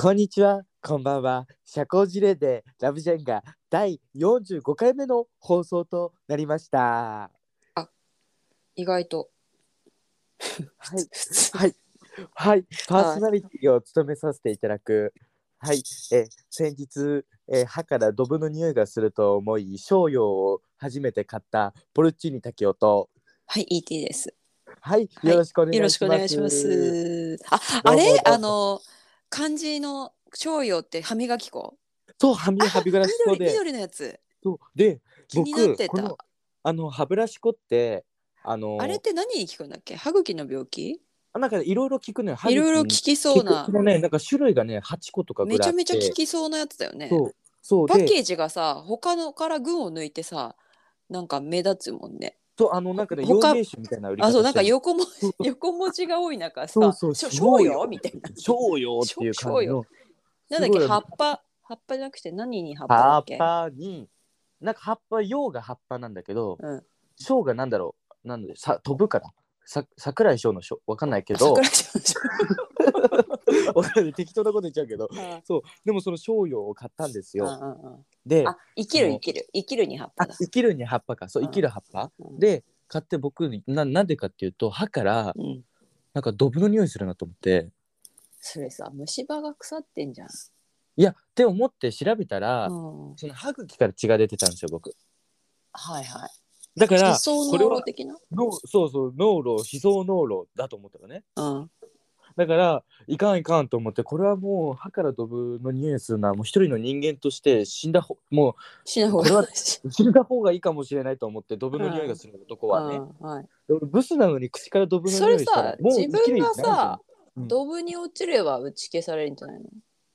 こんにちは、こんばんは。社交辞令でラブジェンが第45回目の放送となりました。意外と。はい、はい、はい、パーソナリティを務めさせていただく。はい、え先日、え歯からドブの匂いがすると思い、商用を初めて買ったポルチーニ竹雄と。はい、ET です。はい、はいよろしくお願いします。よろしくお願いします。あ、どうもあれどうもあの、漢字の商用って歯磨き粉？そう、歯磨歯ブラシ粉緑、で。緑のやつ。そうで、気になってた僕。あの歯ブラシ粉って。あのあれって何に効くんだっけ？歯茎の病気？あなんかいろいろ聞くのよ。いろいろ効聞きそうなく。ね、なんか種類がね、8個とかぐめちゃ。めちゃ効きそうなやつだよね。そう、そうで、パッケージがさ、他のから群を抜いてさ、なんか目立つもんね。そうあのなんかね、他陽明酒みたいな売り方あ、そう、なんか横も横文字が多い中さ、そうそうしょそうよ。みたいな。超よっていう感じの。なんだっけ、葉っぱ、葉っぱじゃなくて何に葉っぱだ葉っっけぱに、なんか葉っぱ、陽が葉っぱなんだけど、うん。翔がなんだろう、なんで、さ飛ぶから。さ桜井翔の翔わかんないけど。桜、井翔わかんない 適当なこと言っちゃうけど、あそう、でもその翔陽を買ったんですよ。で、あ、生きる生きる生きるに葉っぱ。生きるに葉っぱか、そう、うん生きる葉っぱ？うん、で、買って僕にな、なんでかっていうと、歯から、うん、なんかドブの匂いするなと思って、それさ虫歯が腐ってんじゃん。いや、って思って調べたら、うん、その歯茎から血が出てたんですよ、僕。はいはい。だから、そうそう、脳炉、思想脳炉だと思ったのね。うん。だから、いかんいかんと思って、これはもう歯からドブの匂いするのは、もう一人の人間として死んだほ、もしない方これはが 死んだ方がいいかもしれないと思って、ドブの匂いがする男はね。うんはい。ブスなのに口からドブのそれ匂いしたらさ、もう自分がさ、うんドブに落ちれば打ち消されるんじゃないの？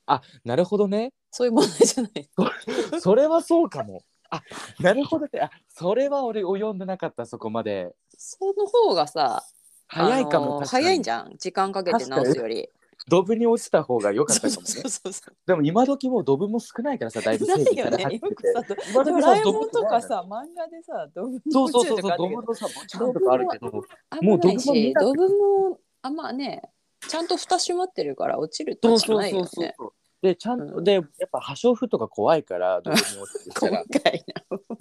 あ、なるほどね。そういう問題じゃない。それはそうかも。あ、なるほどね。あ、それは俺及んでなかった、そこまで。その方がさ、早いかも。早いんじゃん。時間かけて直すより。ドブに落ちた方が良かったかもねそうそう。そうそう。でも今時もうドブも少ないからさ、だいぶな整備。から入ってて。よくさ、今時さドラえもんとか。さ、漫画でさ、ドブにそうそうそうそう、落ちるとかあるけどドブのさ、ボチャンとかあるけど、危もうドブもドブもあんまね、ちゃんと蓋閉まってるから落ちるとないよそうそうそうね。。で、ちゃんと、うんで、やっぱ破傷風とか怖いから、ドブに落ちてきた今ら。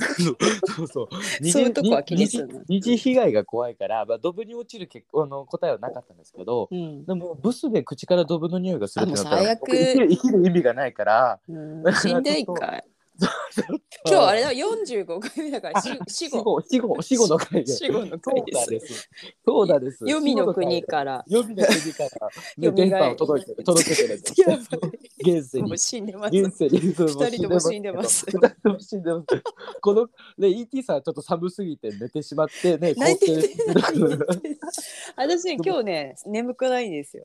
そうそう。二そうい次二次二次被害が怖いから、まあ、ドブに落ちる結あの答えはなかったんですけど、うん。でもブスで口からドブの匂いがするってなったら生きる意味がないからうん死んでいいかい。今今日あれだ、45回目だから、し死死後。後死後死後の回で。死後の回で。す。す。そうだです。黄泉の国から。黄泉の国から、ね、電波を届いてる。届けてる。やばいもう現世に死んでます。現世に。二二人とも死んでます。二人とも死んでます。このね ET さんちょっと寒すぎて寝てしまってね泣いて。私ね、今日ね、眠くないんですよ。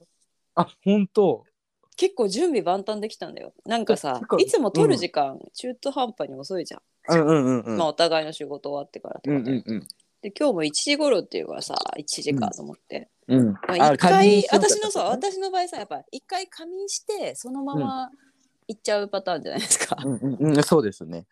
あ本当結構準備万端できたんだよ。なんかさいつも撮る時間、中途半端に遅いじゃん。うんうんうんうんまあ、お互いの仕事終わってからとうんかで。うんうんで、今日も1時頃っていうからさ、1時かと思って。うんまあ、一回、私のそう、う私の場合さ、やっぱ一回仮眠して、そのまま行っちゃうパターンじゃないですか。んうんうんそうですね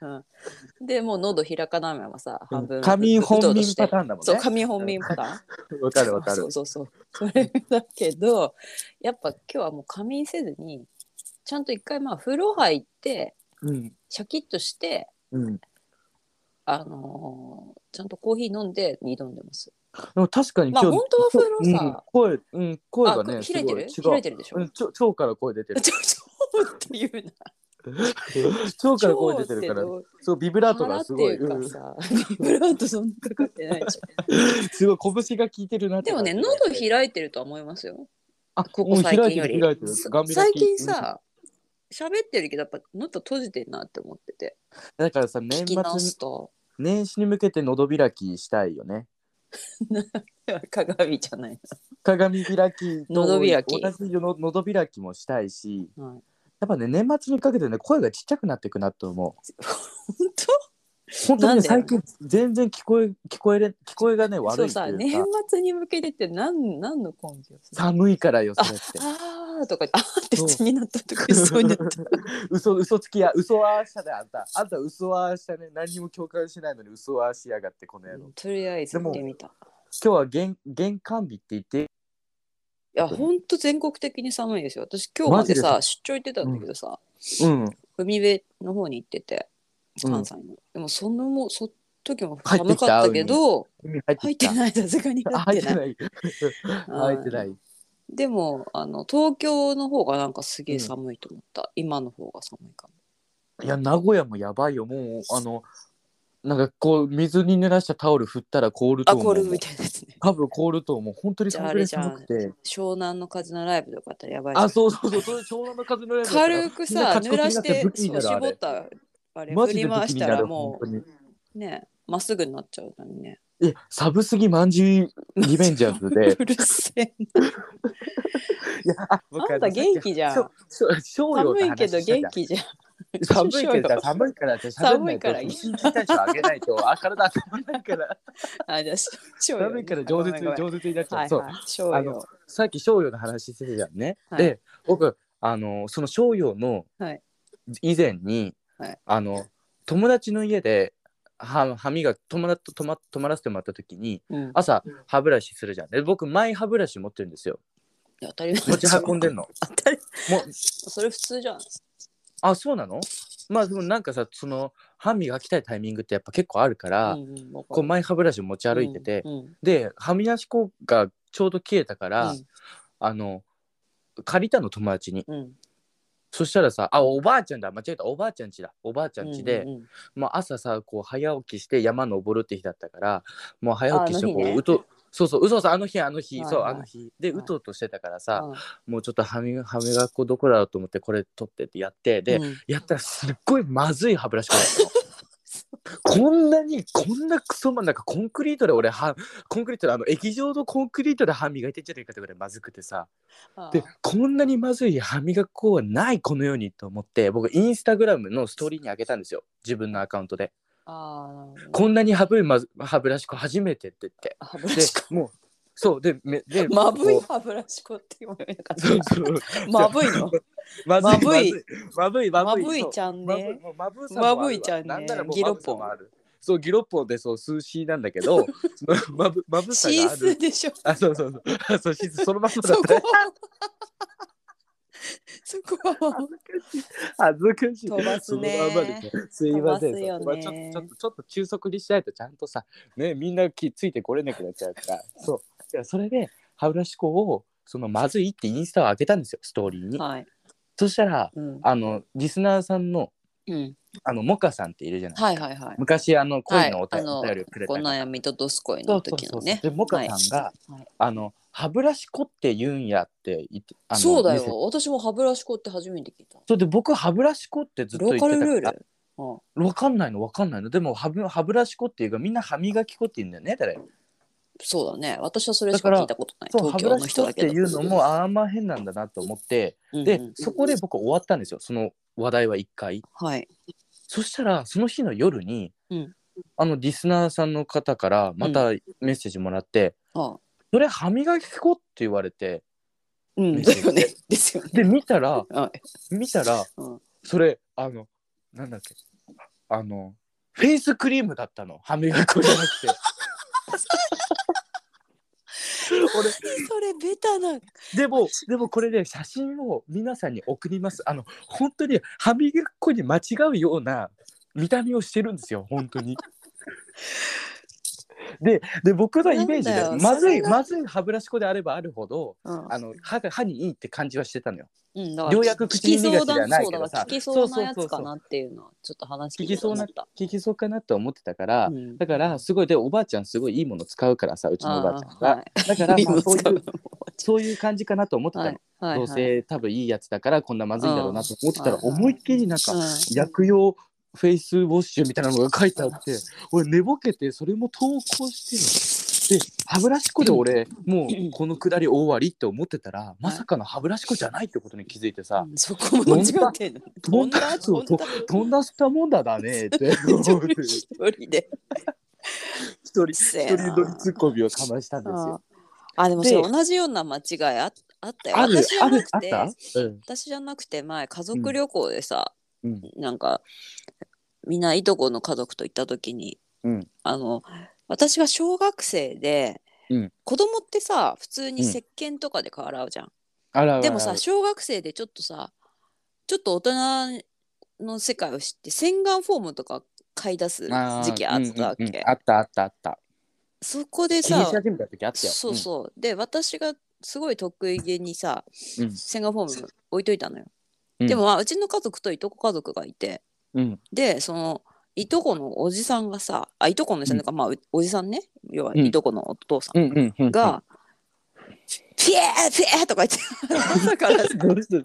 で、もう喉開かないままさ、半分。仮眠本眠パ。ターンだもんねそう、仮眠本眠パターン。わかるわかるそうそうそう。それだけど、やっぱ今日はもう仮眠せずに、ちゃんと一回まあ風呂入って、うんシャキッとして、うんあのーちゃんとコーヒー飲んで挑んでます。でも確かに今日まあ本当は風呂さうん声うん声がねあ開いてる？開いてるでしょ、うんちょ腸から声出てる。ちょちょって言うな。腸から声出てるからそうビブラートがすごいビブラートそんなかかってないでしょ。うん。すごい拳が効いてるなってでもね、喉開いてるとは思いますよ。あここ最近より。最近さ、喋ってるけど、やっぱ喉閉じてんなって思ってて。だからさ年末年始に向けて喉開きしたいよね 鏡じゃない鏡開きと喉開き。同じの喉開きもしたいしの。はい。やっぱね年末にかけてね声がちっちゃくなっていくなと思う。本本当に最近全然聞こえ聞こえれ聞こえがね当悪いっていうか。年末に向けてって何何の根拠？寒いからよそあれって。あーとか、あーって普通になったとか言いそうになった。嘘嘘つきや嘘はしたねあんた。あんた嘘はしたね何にも共感しないのに嘘はしやがってこの野郎。とりあえず見てみた。今日は玄玄関日って言ってやほんと全国的に寒いですよ。私今日までさ出張行ってたんだけどさ、うん。海辺の方に行ってて。うん関西の、でもそのもそ時も寒かったけど海入入っててないさすがにあ入っててな い。入ってない。でもあの東京の方がなんかすげえ寒いと思った、今の方が寒いかもいや、名古屋もやばいよ。もう、あの、なんかこう、水に濡らしたタオル振ったら凍ると思う。あコールみたいなやつね多分凍ると思う。本当に寒くて。湘南の風のライブとかやったらやばいあ、そうそうそう。それ湘南の風のライブ軽くさ濡らして絞ったあれ振マジで武り回した器になる。らも本当に。うねまっすぐになっちゃうのにね。え、サブスギマンジーリベンジャーズで。うるせえいや、あ、僕あんた元気じゃん。そうそう商用の寒いけど元気じゃん。寒いけど寒いからって喋んないと寒いから新陳代謝上げないとあ体温まらないから。あじゃあししょうよ寒いから饒舌饒舌になっちゃう、そうはいはい。しょうよあのさっき商用の話してたじゃんね、はい。で僕あのその商用のはい。以前に、はい。あの友達の家では歯磨き友達と泊ま泊まらせてもらった時にうん。朝歯ブラシするじゃん。で僕マイ歯ブラシ持ってるんですよ。当たり前。持ち運んでんの？当たりもうそれ普通じゃん。あそうなの？まあでもなんかさその歯磨きたいタイミングってやっぱ結構あるから、うんうんこうマイ歯ブラシ持ち歩いてて、うんうん。で歯磨き粉がちょうど切れたから、うん。あの借りたの友達に。うんそしたらさあおばあちゃんだ。間違えた。おばあちゃんちだ。おばあちゃんちで、うんうんうん。もう朝さこう早起きして山登るって日だったからもう早起きしてこああの日ね。ううとそうそう嘘そうあの日あの日、はいそうはいあの日。ではい。うとうとしてたからさ、うん。もうちょっと歯磨歯磨き粉どこだろうと思ってこれ取ってってやってで、うん。やったらすっごいまずい歯ブラシ粉だったの。こんなにこんなクソまなんかコンクリートで俺歯コンクリートであの液状のコンクリートで歯磨いてんじゃねえかってぐらいまずくてさ。あでこんなにまずい歯磨き粉はないこの世にと思って僕インスタグラムのストーリーに上げたんですよ。自分のアカウントで。あこんなに歯ぶいまず歯ブラシ粉初めてって言って。歯ブラでシ粉もうそうでめでまぶい歯ブラシ粉って言われなかっそうたそう。まぶいの？ままぶい。まぶいままぶい。ぶいちゃんまぶいねもうまぶさもあるわ。まぶいちゃんね。なんならもうギロッポン。まぶさもある。そうギロッポンでそう数 C なんだけど まぶまぶさシーがある。スでしょ。あそうそうそう。あそうシースそのままだそったそこは恥ずかしい。飛ばすね。そのままいません。飛ばすよね。まあちょっとちょっとちょっと中速にしないとちゃんとさねみんなきついてこれなくなっちゃうから。そうそれで歯ブラシ粉をそのまずいってインスタを上げたんですよストーリーに、はい。そしたらうん。あのリスナーさんのうん。あのモカさんっているじゃない、はいはいはい。昔あの恋のお便お便りをくれたお方悩みとドスコイの時のね。でモカさんが、はい。あの歯ブラシ粉って言うんやって言ってそうだよ。私も歯ブラシ粉って初めて聞いた。それで僕歯ブラシ粉ってずっとロー言ってたから。カルルール？うんわかんないのわかんないの。でも歯ブ歯ブラシ粉っていうかみんな歯磨き粉って言うんだよね誰そうだね。私はそれしか聞いたことない。そう歯ブラシ粉っていうのもあんま変なんだなと思ってでうんうん。そこで僕終わったんですよ。その話題は一回。はい。そしたらその日の夜に、うん。あのリスナーさんの方からまたメッセージもらってああ「それ歯磨き粉?」って言われてうん。ですよね。で見たらはい。見たらうん。それあのなんだっけあのフェイスクリームだったの。歯磨き粉じゃなくて 俺それベタな。でも でもこれで写真を皆さんに送ります。あの本当に歯磨き粉に間違うような見た目をしてるんですよ本当に でで僕のイメージでまずいまずい歯ブラシ粉であればあるほどうん。あの歯が歯にいいって感じはしてたのよ。うんようやく口に逃がしではないけどさ。聞きそうなやつかなっていうのはちょっと話聞聞きそうなった。聞きそうかなと思ってたから、うん。だからすごいでおばあちゃんすごいいいもの使うからさうちのおばあちゃんが、はい。だからまあ そういうそういう感じかなと思ってたの、はいはいどうせ多分いいやつだからこんなまずいんだろうなと思ってたらうん思いっきりなんかうん。薬用フェイスウォッシュみたいなのが書いてあって俺寝ぼけてそれも投稿してで歯ブラシ粉で俺もうこのくだり終わりって思ってたらまさかの歯ブラシ粉じゃないってことに気づいてさ。うんそこも間違ってんの飛んだそうと飛んだしたもんだだねって思って一人で。一人一人乗りツッコミをかましたんですよ。ああでもそ同じような間違いああったよ。ある私じゃあなくて。るあった？うん。私じゃなくて前家族旅行でさ、うん。なんかみんないとこの家族と行った時にうん。あの私が小学生でうん。子供ってさ普通に石鹸とかで顔洗うじゃん。あらでもさ小学生でちょっとさちょっと大人の世界を知って洗顔フォームとか買い出す時期あったわけ、うんうんうん。あったあったあった。そこでさそうそう、で私がすごい得意げにさうん。洗顔フォーム置いといたのよ、うんでもまあうちの家族といとこ家族がいて。うん。でそのいとこのおじさんがさあいとこのおじさんとか、まあうおじさんね。要はうん。いとこのお父さん。うんうんうんが「ピエーピエー!」とか言って朝からさ どうした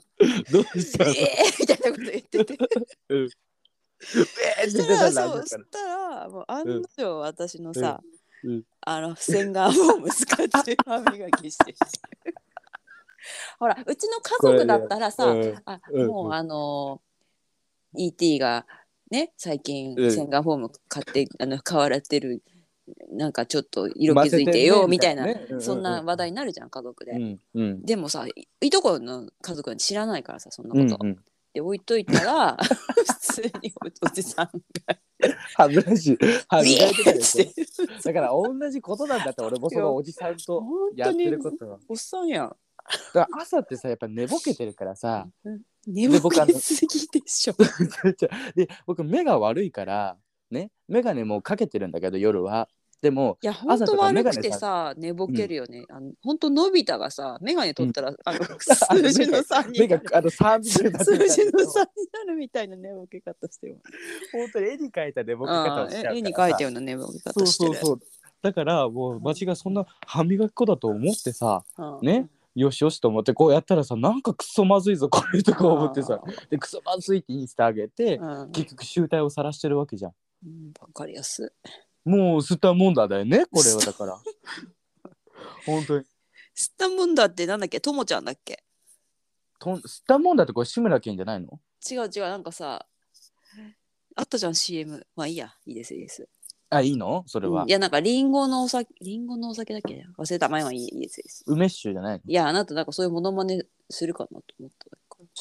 どうしたピエーみたいなこと言ってて。うん。えーそしたらそうそしたらもう案の定私のさ、うん。うん。あの洗顔フォーム使って歯磨きしてるほらうちの家族だったらさ、うんあうんもうあのー ET がね最近うん。洗顔フォーム買って、あの買われてるなんかちょっと色気づいてよみたいな、そんな話題になるじゃん家族で、うんうん。でもさいいとこの家族は知らないからさそんなこと、うんうん。で置いといたら 普通におじさんが。だから同じことなんだって俺もそのおじさんと本やってることは。おっさんやんだから朝ってさやっぱ寝ぼけてるからさ。眠僕あのくすぎでしょ。で僕目が悪いからね眼鏡もかけてるんだけど夜は。でもいや本当悪くてメガネささ寝ぼけるよね、あの本当のび太がさ眼鏡取ったら、あの数字の3に目があの三数字の3になるみたいな寝ぼけ方してる本当に絵に描いた寝ぼけ方あをし絵に描いたような寝ぼけそう方してる。そうそうだからもう町がそんな歯磨き粉だと思ってさうんねよしよしと思ってこうやったらさなんかクソまずいぞこれとか思ってさでクソまずいってインスタ上げてうん。結局集体を晒してるわけじゃん。うんわかりやすい。もう吸ったもんだだよねこれはだから。本当に。吸ったもんだってなんだっけ？ともちゃんだっけ？とん吸ったもんだってこれ志村けんじゃないの？違う違うなんかさあったじゃん CM まあいいやいいですいいですあいいの？それは、うん。いやなんかリンゴのお酒リンゴのお酒だっけ？忘れた。まあ今いいいいです。いいです梅酒じゃないの？いやあなたなんかそういうモノマネするかなと思った。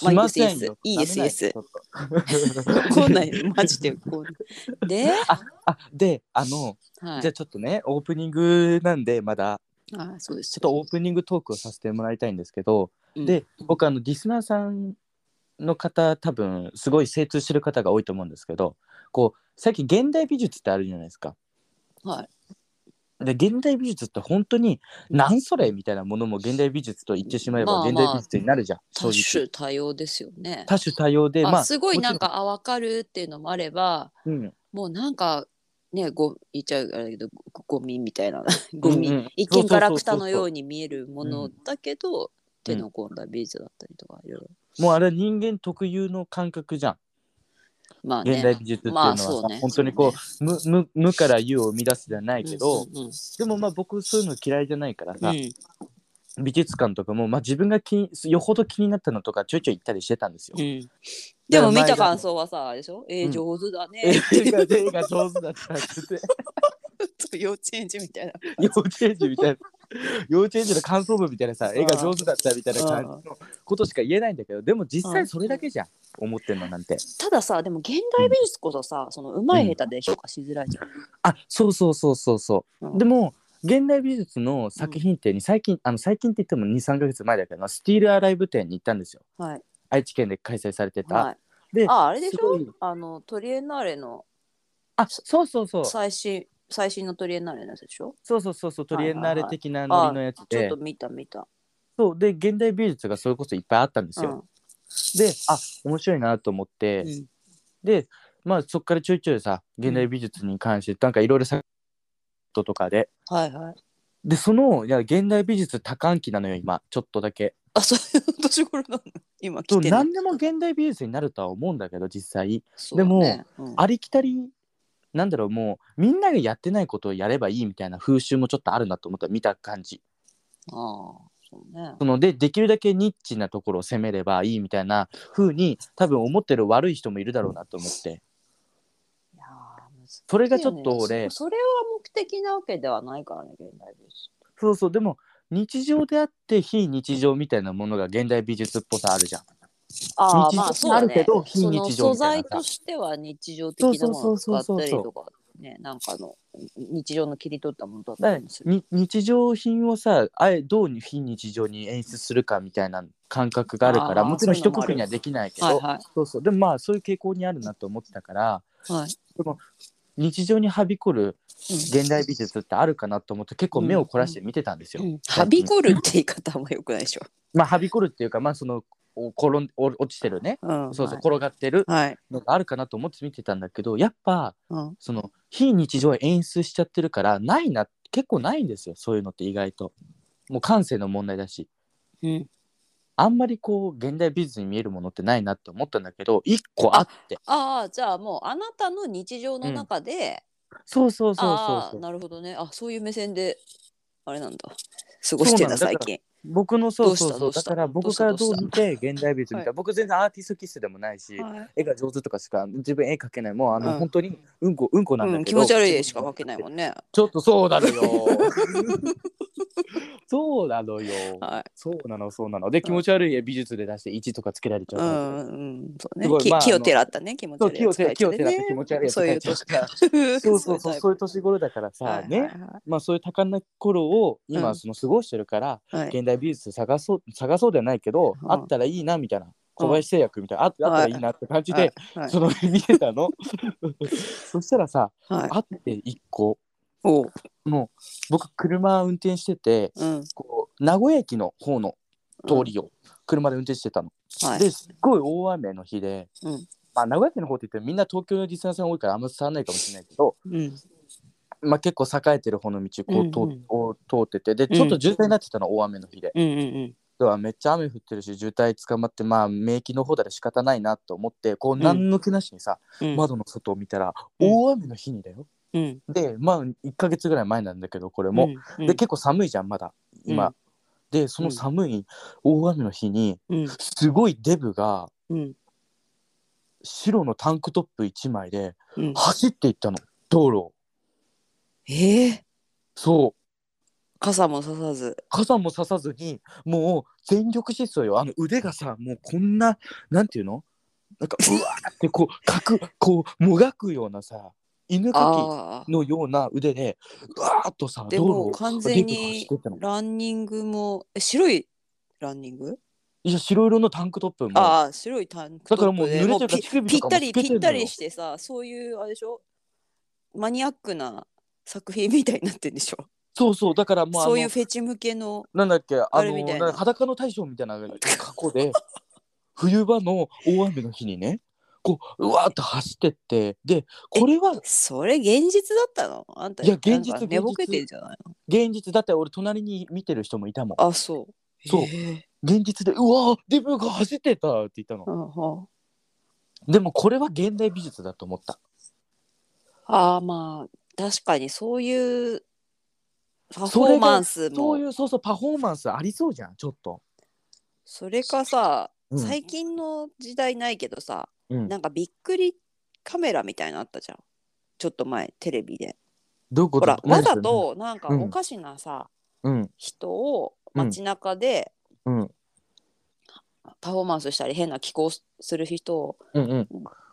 からしませんよ。いいですいいですいいです。んなんマジでで、あであの、はい、じゃあちょっとねオープニングなんでまだ。あそうです。ちょっとオープニングトークをさせてもらいたいんですけど、うん。で僕あのリスナーさんの方多分すごい精通してる方が多いと思うんですけどこう最近現代美術ってあるじゃないですか。はい。で現代美術って本当になんそれみたいなものも現代美術と言ってしまえばまあ現代美術になるじゃん、多正直。種多様ですよね。多種多様であまあすごいなんもかあ分かるっていうのもあればうん。もうなんかねご言っちゃうあれだけどゴゴミみたいなゴミ、うんうん一見ガラクタのように見えるものだけど、手の込んだ美術だったりとかいろいろ。もうあれは人間特有の感覚じゃんまあね。現代美術っていうのはさ、まあね。本当にこう無無無から有を生み出すじゃないけど、うんうんでもまあ僕そういうの嫌いじゃないからさ、うん。美術館とかも、まあ、自分が気によほど気になったのとかちょいちょい行ったりしてたんですよ。うん。でも見た感想はさでしょ？えー、うん上手だね。映画で映画上手だったって言って。幼稚園児みたいな幼稚園児みたいな 幼稚園児の感想文みたいなさ映画上手だったみたいな感じのことしか言えないんだけどでも実際それだけじゃん思ってんのなんて。たださでも現代美術こそさ、その上手い下手で評価しづらいじゃん、あそうそうそうそうそう。うん。でも現代美術の作品展に最近、あの最近って言っても23か月前だけどスティールアライブ展に行ったんですよ。はい。愛知県で開催されてた、はい。でああれでしょ？あのトリエンナーレのあそうそうそう。最新最新のトリエンナーレのやつでしょ？そうそうそうそうトリエンナーレ的なノリのやつちょっで、と見た見た、そうで現代美術がそれこそいっぱいあったんですよ、であ面白いなと思って、うん。でまあそっからちょいちょいさ現代美術に関してなんかいろいろさとかで。はいはい。でそのいや現代美術多感期なのよ今。ちょっとだけ。あそういう年頃なの？今来てる。何でも現代美術になるとは思うんだけど実際。でもねうん。ありきたりなんだろうもうみんながやってないことをやればいいみたいな風習もちょっとあるなと思った見た感じ。ああそうね。そのでできるだけニッチなところを攻めればいいみたいな風に多分思ってる悪い人もいるだろうなと思って。それがちょっと俺そそれは目的なわけではないからね現代美術。そうそうでも日常であって非日常みたいなものが現代美術っぽさあるじゃん。日常ああまあそうだね。あるけど非日常素材としては日常的なものを使ったりとかねなんかの日常の切り取ったものだったりもする。に日常品をさあえどう非日常に演出するかみたいな感覚があるからもちろん一括りにはできないけど、はいはい。そうそう。でもまあそういう傾向にあるなと思ってたからはい。日常にはびこる現代美術ってあるかなと思って結構目を凝らして見てたんですよ。うん。はびこるって言い方もよくないでしょ。まあはびこるっていうかまあそのお転んお落ちてるね。うん、そうそう、転がってるはい。のがあるかなと思って見てたんだけどやっぱうん、その非日常を演出しちゃってるからないな結構ないんですよそういうのって意外と。もう感性の問題だし。うん、あんまりこう現代美術に見えるものってないなって思ったんだけど一個あって。ああじゃあもうあなたの日常の中で、そうそうそうそうそう。なるほどね。あそういう目線であれなんだ。過ごしてんだそうなの最近。僕のそうそうそう。どうした？だから僕からどう見て現代美術みたいな、はい。僕全然アーティスト気質でもないし、はい。絵が上手とかしか自分絵描けない。もうあの、うん。本当にうんこうんこなんだうん、けど、気持ち悪い絵しか描けないもんね。ちょっとそうなのよ そうなのよ、はい。そうなのそうなの。で気持ち悪い絵美術で出して1とかつけられちゃううん、うん、そうね。まあき気をてらったね、気持ちそう悪い気をてらって気持ち悪いやつ描いうからそうそうそうそうそういうタ年頃だからさ、イプはいね、まあそういう多感な頃をうん今その過ごしてるから、はいはい現代美術探そう探そうではないけど、うんあったらいいなみたいな小林製薬みたいな、ああったらいいなって感じで、はいはいその見てたのそしたらさはい。あって一個おう、もう僕車運転しててうん、こう名古屋駅の方の通りを車で運転してたの、はい。ですっごい大雨の日で、うん。まあ名古屋駅の方って言ってもみんな東京のリスナーさん多いからあんま伝わらないかもしれないけど、うん、まあ、結構栄えてる方の道をこう通,、うんうんを通っててでちょっと渋滞になってたの、大雨の日で。うん、うん、ではめっちゃ雨降ってるし渋滞捕まってまあ免疫の方だら仕方ないなと思ってこう何の気なしにさ、うん。窓の外を見たらうん。大雨の日にだよ。うん、でまあ1ヶ月ぐらい前なんだけどこれも。うん、で結構寒いじゃんまだ。今。うん。でその寒い大雨の日にうん、すごいデブがうん、白のタンクトップ1枚でうん。走っていったの。道路を。ええそう。傘もささず。傘もささずにもう全力疾走よ。あの腕がさもうこんななんていうの？なんかうわーってこうかくこうもがくようなさ犬かあきのような腕でうわーっとさあ。で道路をも完全デブが走にってったの。ランニングも、え白いランニング？いや白色のタンクトップも。ああ、白いタンクトだからップでもう濡れてるからぴ乳首とかもぴったりつけてんのよ。ぴったりしてさ、そういうあれでしょ？マニアックな作品みたいになってんでしょ？そうそうだからもうあのそういうフェチ向けの。なんだっけあのあれみたいな。なんか裸の大将みたいな格好で冬場の大雨の日にねこううわーっと走ってってでこれはそれ現実だったの？あんた。いや現実なんか寝ぼけてんじゃないの？現実。だって俺隣に見てる人もいたもん。あ、そう。そう。現実でうわーデブが走ってたって言ったの。うんうんでもこれは現代美術だと思った。ああまあ確かにそういうパフォーマンスも。そういうそうそうパフォーマンスありそうじゃんちょっと、それかさ、うん。最近の時代ないけどさうん、なんかびっくりカメラみたいなのあったじゃん。ちょっと前テレビで。どういうこと？ほらわざとなんかうん。おかしなさ、うん。人をうん街中でうん。パフォーマンスしたり変な気候する人をうんうん。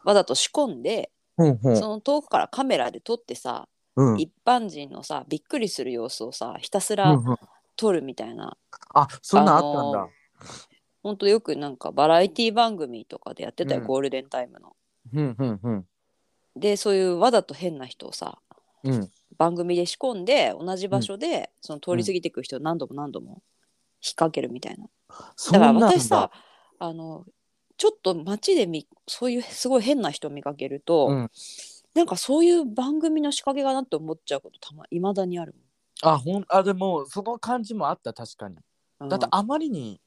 わざと仕込んで、うんう。んその遠くからカメラで撮ってさ、うん。一般人のさびっくりする様子をさひたすらうんうん。撮るみたいな、あそんなんあったんだ、あのほんとよくなんかバラエティ番組とかでやってたよ、うん。ゴールデンタイムの。うんうんうん。でそういうわざと変な人をさうん。番組で仕込んで同じ場所で、その通り過ぎていく人を何度も何度も引っ掛けるみたいな。だ。から私さあのちょっと街でみそういうすごい変な人を見かけると、うん。なんかそういう番組の仕掛けかなって思っちゃうことたまいまだにあるあほんあでもその感じもあった確かに。だってあまりに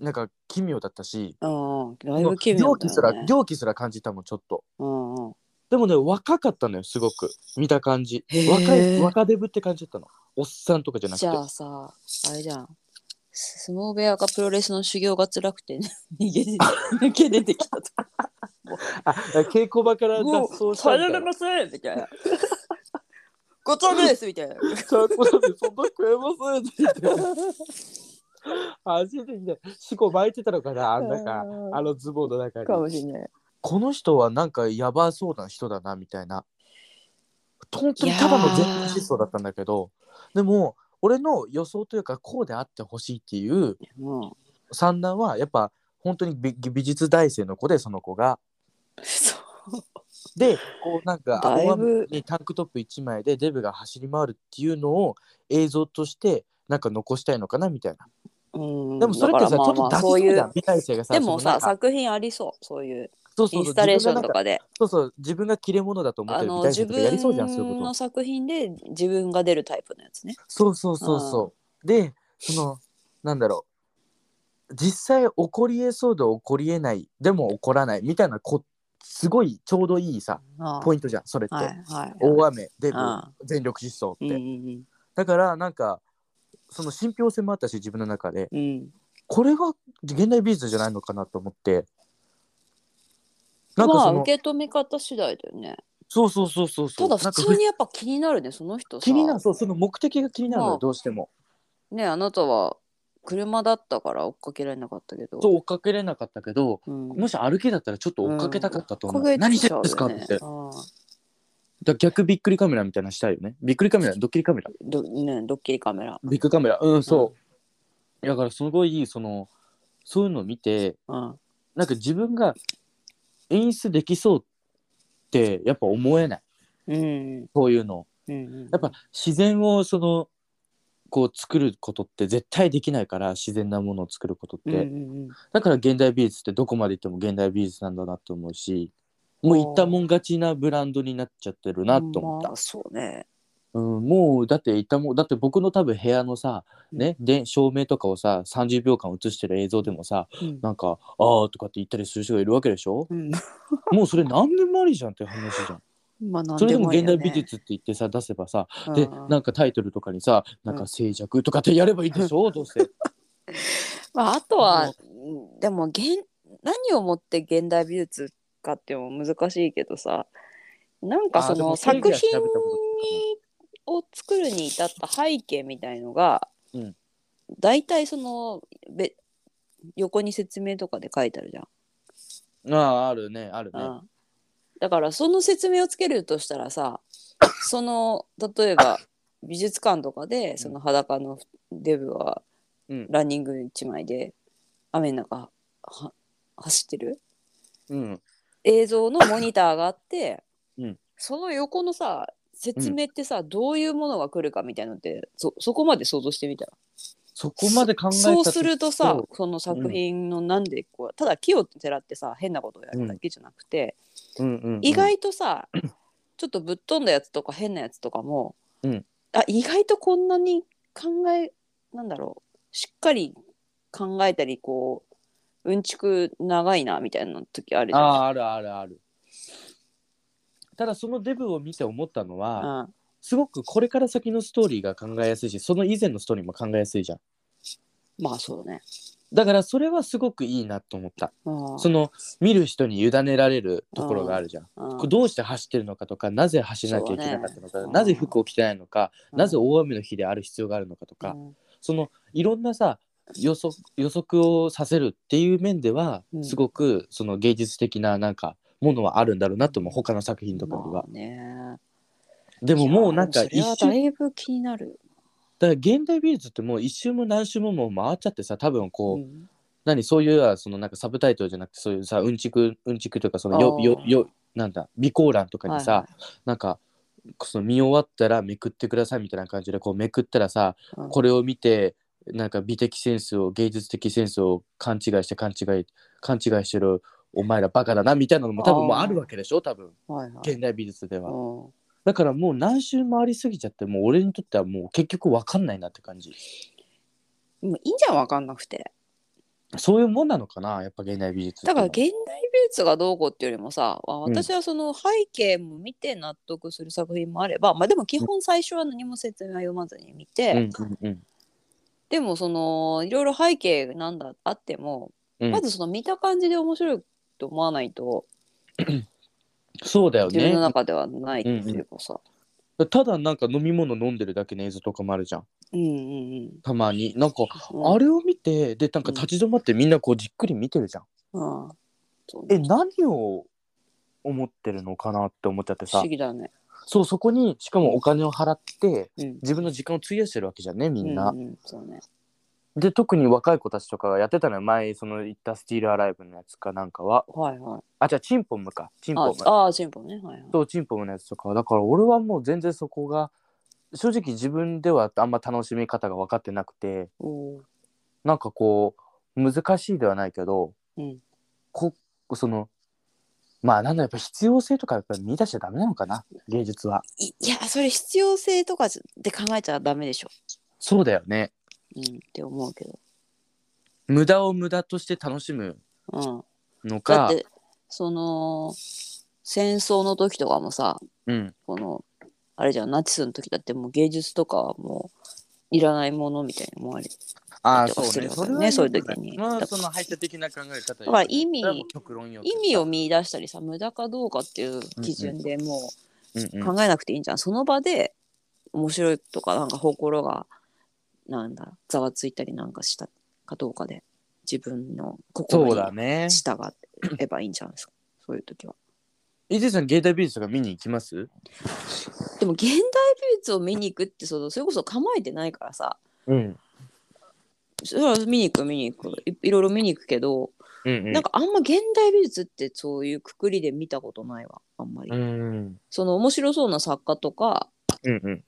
なんか奇妙だったしうん、うん、だいぶ奇妙狂気すらだよね。狂気すら感じたもんちょっと。うんうん。でもね若かったのよすごく。見た感じ。若い若デブって感じだったの。おっさんとかじゃなくて。じゃあさあれじゃん。相撲部屋かプロレスの修行が辛くて、ね、逃げて 抜け出てきたと。かあ稽古場から脱もう走したみたいな。耐えられませんみたいな。ごちそうですみたいな。ちゃんとそんな食えませんって言って 初めて見て四股巻いてたのかなあん中あのズボンの中に。かもしれない。この人はなんかやばそうな人だなみたいな。本当にただの全力疾走だったんだけどでも俺の予想というかこうであってほしいっていうう。ん三男はやっぱ本当に美美術大生の子でその子が。でこうなんか青雨にタンクトップ1枚でデブが走り回るっていうのを映像としてなんか残したいのかなみたいな。うんでもそれってさ、ちょっと出しそうじゃん。美大生がさでもさ作品ありそう。そういう。そうそうそう。インスタレーションとかで。そうそう。自分が切れ者だと思ってる美大生とかやりそうじゃんそういうこと。分の作品で自分が出るタイプのやつね。そうそうそうそう。で、その、なんだろう。実際起こりえそうで起こりえない、でも起こらない。みたいなこ、すごいちょうどいいさ、ポイントじゃん、それって。はいはい。大雨、デブああ、全力疾走って。だから、なんか、その信憑性もあったし、自分の中で、うんうん。これが現代美術じゃないのかなと思って。なんかまあその、受け止め方次第だよね。そうそうそうそうそう。ただ普通にやっぱ気になるねその人さ。気になる、そう、その目的が気になるのよ、まあどうしても。ねあなたは車だったから追っかけられなかったけど。そう、追っかけれなかったけど、うん。もし歩きだったらちょっと追っかけたかったと思う。追っかけ何してるんですかって。だ逆びっくりカメラみたいなのしたいよね。びっくりカメラ、ドッキリカメラ。どねドッキリカメラ。ビッグカメラ。うん、そう。だからすごい、その、そういうのを見て、うん。なんか自分が演出できそうって、やっぱ思えない。うんこういうの。うん。やっぱ自然を、その、こう作ることって絶対できないから自然なものを作ることって、うんうんだから現代美術ってどこまで行っても現代美術なんだなと思うしもういったもん勝ちなブランドになっちゃってるなと思った、まあそうね。うん、もうだっていったもんだって僕の多分部屋のさ、ねで照明とかをさ30秒間映してる映像でもさうん。なんか「ああ」とかって言ったりする人がいるわけでしょ？うん。もうそれ何でもありじゃんって話じゃん。まあ何それでも現代美術って言ってさ出せばさでうん。なんかタイトルとかにさ「なんか静寂」とかってやればいいでしょ？どうせ。まああとはうんでも現何をもって現代美術かっても難しいけどさ。なんかその作品を作るに至った背景みたいのが、うん。大体そのべ横に説明とかで書いてあるじゃん。あああるね。あるね。うん。だからその説明をつけるとしたらさその例えば美術館とかでその裸のデブはうん。ランニング一枚で雨の中は走ってる？うん映像のモニターがあって、うん。その横のさ説明ってさ、どういうものが来るかみたいなのってそそこまで想像してみたら。そこまで考えたそうするとさその作品のなんでこう、ただ木をてらってさ変なことをやるだけじゃなくて、うんうんうん。意外とさちょっとぶっ飛んだやつとか変なやつとかも、うん。あ意外とこんなに考えなんだろうしっかり考えたりこううんちく長いなみたいな時あるじゃん。あああるあるある。ただそのデブを見て思ったのは、うん。すごくこれから先のストーリーが考えやすいしその以前のストーリーも考えやすいじゃん。まあそうだね。だからそれはすごくいいなと思った。うん。その見る人に委ねられるところがあるじゃん。うん。これどうして走ってるのかとかなぜ走らなきゃいけなかったのか、そうなぜ服を着てないのか、うん。なぜ大雨の日である必要があるのかとか、うん。そのいろんなさ予測予測をさせるっていう面では、うん。すごくその芸術的ななんかものはあるんだろうなと思う他の作品とかには。ま。あね、でももうなんか一いやそれは周だいぶ気になる。よ。だから現代美術ってもう一周も何周ももう回っちゃってさ多分こう、うん。何そういうそのなんかサブタイトルじゃなくてそういうさうんちくうんちくというかそのよあー。よよなんだ備考欄とかにさ、はいはい。なんかその見終わったらめくってくださいみたいな感じでこうめくったらさうん。これを見てなんか美的センスを芸術的センスを勘違いして勘違い勘違いしてるお前らバカだなみたいなのも多分もうあるわけでしょ？多分。はいはい。現代美術では。うん。だからもう何周回りすぎちゃってもう俺にとってはもう結局わかんないなって感じ。もういいんじゃん分かんなくて。そういうもんなのかなやっぱ現代美術だから現代美術がどうこうっていうよりもさ、あ私はその背景も見て納得する作品もあれば、まあでも基本最初は何も説明は読まずに見て、うんうんうんでもそのいろいろ背景なんだあっても、うん。まずその見た感じで面白いと思わないと そうだよ自分のね中ではないっていうかさ、ただなんか飲み物飲んでるだけの映像とかもあるじゃん。うん、うんうん。たまに。なんか、う。んあれを見てでなんか立ち止まってみんなこうじっくり見てるじゃん、うん。うんそうえね何を思ってるのかなって思っちゃってさ。不思議だね。そうそこにしかもお金を払ってうん。自分の時間を費やしてるわけじゃんねみんな。うんうんそうね。で特に若い子たちとかがやってたのよ。前その言ったスティールアライブのやつかなんかは。はいはい。あじゃあチンポムか。チンポあム。あーチンポね。はいはい。そうチンポムのやつとか。はだから俺はもう全然そこが正直自分ではあんま楽しみ方が分かってなくておー。なんかこう難しいではないけどうん。こそのまあなんだやっぱ必要性とかやっぱり見出しちゃダメなのかな？芸術は。いいやそれ必要性とかで考えちゃダメでしょ。そうだよね。うんって思うけど。無駄を無駄として楽しむうん。だのか。ってその戦争の時とかもさうん。このあれじゃんナチスの時だってもう芸術とかはもういらないものみたいに思われてあそうね。するわけねそういう時にまあその排他的な考え方だから。意味意味を見出したりさ無駄かどうかっていう基準でもうん。ううん考えなくていいんじゃん、その場で面白いとかなんか心がなんだざわついたりなんかしたかどうかで自分の心にね。従えばいいんじゃないですか。そういう時は。伊勢さん現代美術とか見に行きます？でも現代美術を見に行くってそのそれこそ構えてないからさ。うんそれは見に行く見に行く。いいろいろ見に行くけど、うんうん。なんかあんま現代美術ってそういうくくりで見たことないわあんまり。うん。その面白そうな作家とかうんうん。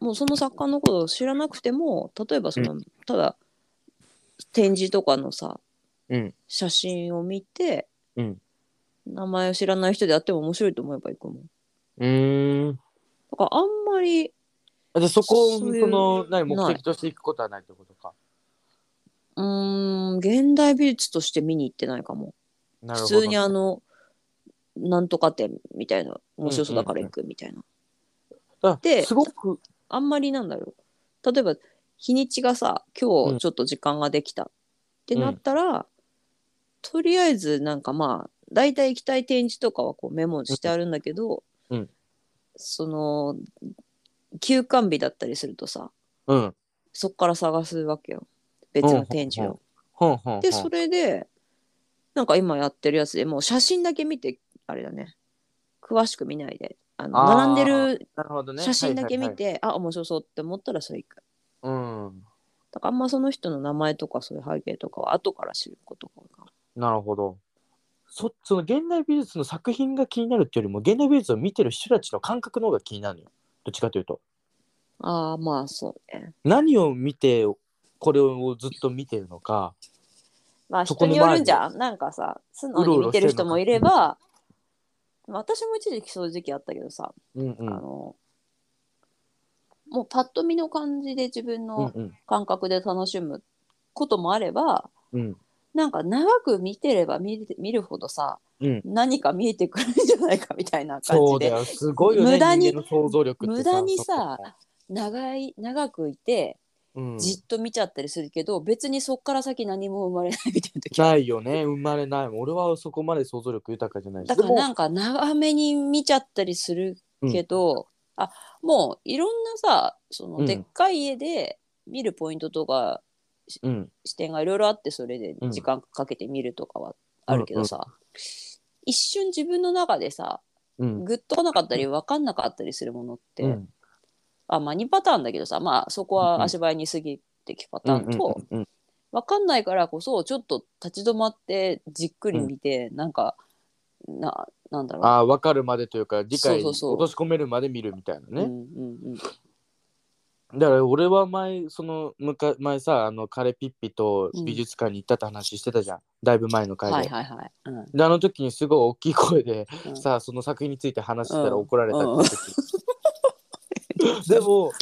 もうその作家のことを知らなくても例えばその、ただ展示とかのさうん。写真を見て、うん。名前を知らない人であっても面白いと思えばいいかも。うーん。だからあんまりあじゃあそこをその何目ない的としていくことはないってことかうーん現代美術として見に行ってないかも。なるほど。普通にあのなんとか展みたいな面白そうだから行くみたいな。あですごく。あんまりなんだろう。例えば日にちがさ今日ちょっと時間ができた。ってなったら、とりあえずなんかまあ大体行きたい展示とかはこうメモしてあるんだけど、うん。その休館日だったりするとさうん。そっから探すわけよ別の展示を。でそれでなんか今やってるやつでもう写真だけ見てあれだね。詳しく見ないで。あの並んでるなるほどね。写真だけ見て、あ面白そうって思ったらそれ行く。はいうん。だからあんまその人の名前とかそういう背景とかは後から知ることが多いかなるほど。そその現代美術の作品が気になるっていうよりも現代美術を見てる人たちの感覚の方が気になるのよ。どっちかというと。な。ああまあそうね。何を見てこれをずっと見てるのかまあそこの人によるんじゃん。なんかさ素直に見てる人もいれば私も一時期そういう時期あったけどさ、うんうん。あのもうパッと見の感じで自分うんのうん。感覚で楽しむこともあれば、うん。なんか長く見てれば見る見るほどさうん。何か見えてくるんじゃないかみたいな感じで。ね。無駄に無駄にさ長い長くいてうん。じっと見ちゃったりするけど、別にそっから先何も生まれないみたいな時ないよね。生まれない俺はそこまで想像力豊かじゃないし。だからなんか長めに見ちゃったりするけど、あもういろんなさそうん。のでっかい家で見るポイントとかうん。視点がいろいろあってそれでうん。時間かけて見るとかはあるけどさ、一瞬自分の中でさうん。グッとこなかったり分かんなかったりするものって、うんあまあ2パターンだけどさまあそこは足早に過ぎていくパターンと、うんうん分かんないからこそちょっと立ち止まってじっくり見て、なんかななんだろう。ああ分かるまでというか理解そうそうそう。落とし込めるまで見るみたいなね、うんうんうん。だから俺は前そのむか前さあの彼ピッピと美術館に行ったって話してたじゃん、だいぶ前の回で、はいはいはい。うん。であの時にすごい大きい声で、うん。さあその作品について話したらうん。怒られたってうん。時、でも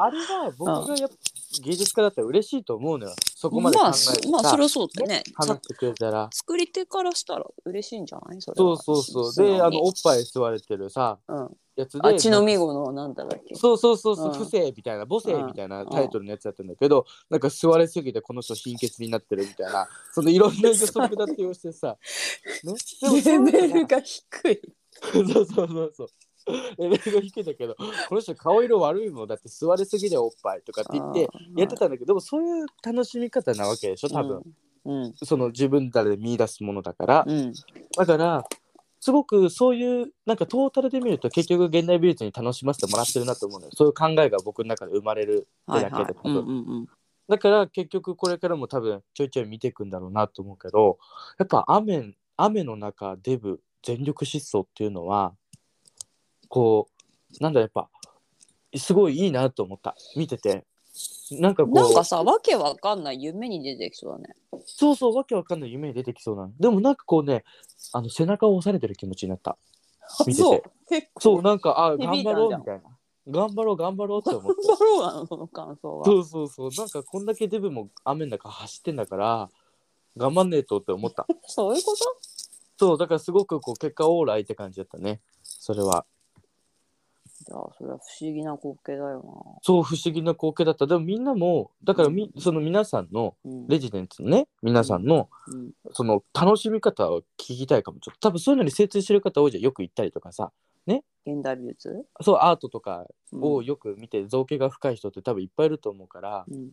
あれは僕がやっぱ芸術家だったら嬉しいと思うのよ。そこまで考まあ、えてさ、まあ、それはそうだね。さ話してくれたら。作り手からしたら嬉しいんじゃない？それそうはそう。そうであのおっぱい吸われてるさうん、やつで。あ血のみ子のなんだっけ？そうそうそうそう、うん。不正みたいな母性うんみたいなタイトルのやつだったんだけど、なんか吸われすぎてこの人貧血になってるみたいな。そのいろんな予測立てをしてさ、ね、でもそういうのがが低い。そうそうそうそう レベルが低いんだけどこの人顔色悪いもんだって吸われすぎでおっぱいとかって言ってやってたんだけどでもそういう楽しみ方なわけでしょ多分、うん。その自分たちで見出すものだから、うん。だからすごくそういうなんかトータルで見ると結局現代美術に楽しませてもらってるなと思うのよ。そういう考えが僕の中で生まれるってだけで、うんうんうん。だから結局これからも多分ちょいちょい見ていくんだろうなと思うけどやっぱ雨雨の中デブ全力疾走っていうのはこうなんだやっぱすごいいいなと思った。見てて。なんかこうなんかさわけわかんない夢に出てきそうだね。そうそうわけわかんない夢に出てきそうなのでもなんかこうねあの背中を押されてる気持ちになった。見てて。そうなんかあ頑張ろうみたいな。頑張ろう頑張ろうって思って頑張ろうなのその感想は。そうそうそう。なんかこんだけデブも雨の中走ってんだから頑張んねえとって思った。そういうこと？そうだからすごくこう結果オーライって感じだったね。それはいやそれは不思議な光景だよそう不思議な光景だった。でもみんなもだからみその皆さんのなうん。レジデンツのね皆さんのうん。その楽しみ方を聞きたいかもちょっと。多分そういうのに精通してる方多いじゃん。よく行ったりとかさ。現代美術？そうアートとかうん。をよく見て造形が深い人って多分いっぱいいると思うからうん。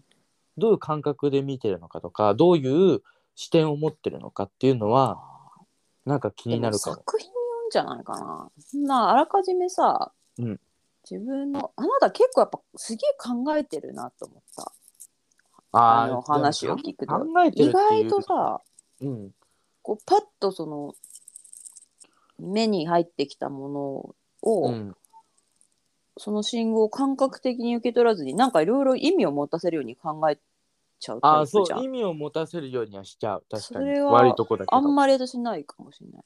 どういう感覚で見てるのかとかどういう視点を持ってるのかっていうのはなんか気になるかも。作品によるんじゃないかな。そんなあらかじめさ、うん自分のあなた結構やっぱすげえ考えてるなと思った。ああの話を聞くと。考えてる意外とさうん、こうパッとその目に入ってきたものを、うん、その信号を感覚的に受け取らずになんかいろいろ意味を持たせるように考えちゃうタあイプじゃん。そう意味を持たせるようにはしちゃう。確かに。それは悪いとこだけど。あんまり私ないかもしれない。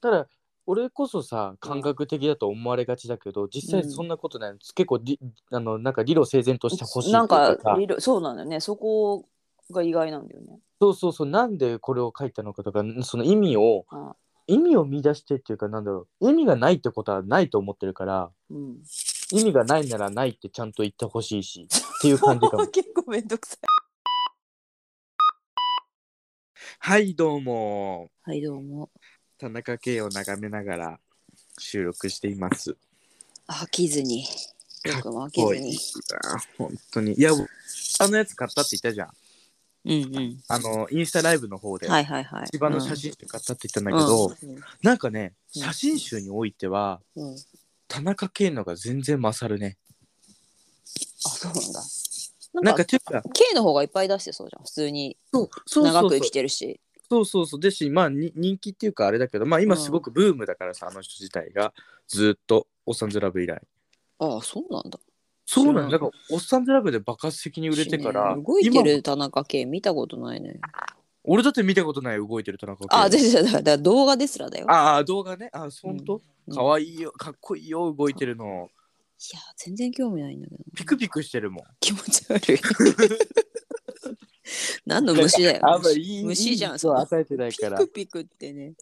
ただ俺こそさ感覚的だと思われがちだけど、実際そんなことない、結構りあのなんか理路整然としてほしいなんかさ理論そうなんだよね。そこが意外なんだよね。そうそうそう。なんでこれを書いたのかとかその意味をあ意味を見出してっていうかなんだろう。意味がないってことはないと思ってるからうん。意味がないならないってちゃんと言ってほしいしっていう感じかも。結構めんどくさい。はいどうも。はいどうも田中圭を眺めながら収録しています。飽きずに。よくも飽きずに。あ本当に。いやあのやつ買ったって言ったじゃん。うんうん。あのインスタライブの方で、はいはいはい。千葉の写真集買ったって言ったんだけど、うん。なんかねうん。写真集においてはうん。うん田中圭のが全然勝るね。あそうなんだ。ななんんかかていうか K の方がいっぱい出してそうじゃん。普通に。そうそうそうそう。長く生きてるしそうそうそう。ですしまあに人気っていうかあれだけどまあ今すごくブームだからさ、あの人自体がずっと「おっさんずラブ」以来。ああそうなんだ。そうなんだ。だから「おっさんずラブ」で爆発的に売れてから、ね動いて今る田中圭見たことないね。俺だって見たことない動いてる田中圭。あ全然だからだから動画ですらだよ。ああ動画ね。あ本当、うん。かわいいよ。かっこいいよ動いてるの。いや全然興味ないんだけどピクピクしてるもん。気持ち悪い 何の虫だよ。あんまいい虫じゃんその。与えてないピから。クピクってね。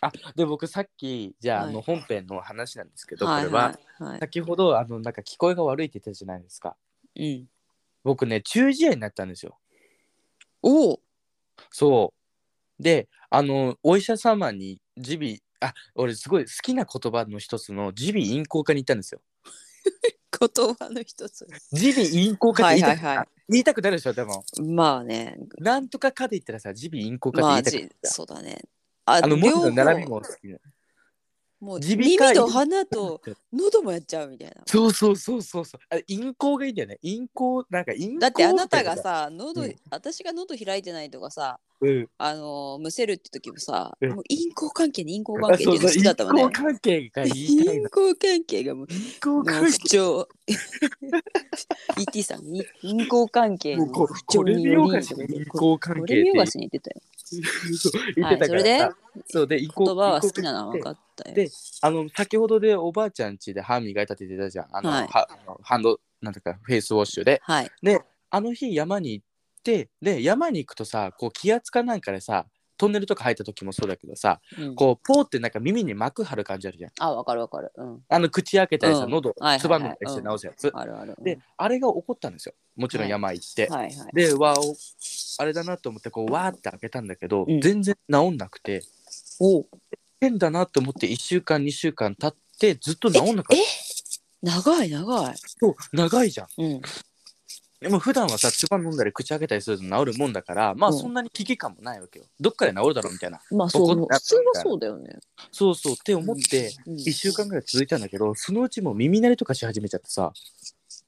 あで僕さっきじゃあ,、はい。あの本編の話なんですけど、はいこれは、先ほどあのなんか聞こえが悪いって言ったじゃないですか。うん。僕ね中耳炎になったんですよ。おお。そう。であのお医者様に耳鼻あ俺すごい好きな言葉の一つの耳鼻咽喉科に行ったんですよ 言葉の一つ。耳鼻咽喉科って言いたく,、はいはいはい。言いたくなるでしょでも。まあね。なんとかかで言ったらさ耳鼻咽喉科まあって言いたくなるじそうだね。ああの文字の並びも好き。なもう耳と鼻と喉もやっちゃうみたいな。そうそうそうそうそう。あれ咽喉がいいんだよね。咽喉なんか咽喉だってあなたがさ喉、うん。私が喉開いてないとかさうん。あのーむせるって時もさ、うん。もう陰行関係に陰行関係って好きだったもんね。咽喉関係が言いたい陰の。行関係がもう不調。ET さんに陰行関係の不調によりこれ見よがしに言って。たよ言ってたからはいそれで？さそうで咽喉言葉は好きなのは分かったよ。であの先ほどでおばあちゃん家で歯磨いたって言ってたじゃん。あの、はい。はハンドなんていうかフェイスウォッシュで。はい。であの日山に行ってで山に行くとさこう気圧かなんかでさトンネルとか入った時もそうだけどさうん。こうポーってなんか耳に膜張る感じあるじゃん。あ分かる分かる。うん。あの口開けたりさ、うん。喉はいはいはい。つばめたりして直すやつ、あるある。であれが起こったんですよ。もちろん山行って、はいはい。でわおあれだなと思ってこうわーって開けたんだけど、うん。全然治んなくて。お。う変だなと思って1週間2週間経ってずっと治んなかった。え？長い長い。そう長いじゃん。うんでも普段はさ唾飲んだり口開けたりすると治るもんだからまあうん。そんなに危機感もないわけよ。どっかで治るだろうみたいな。まあそう普通はそうだよね。そうそうって思ってうん1週間ぐらい続いたんだけどそのうちもう耳鳴りとかし始めちゃってさ。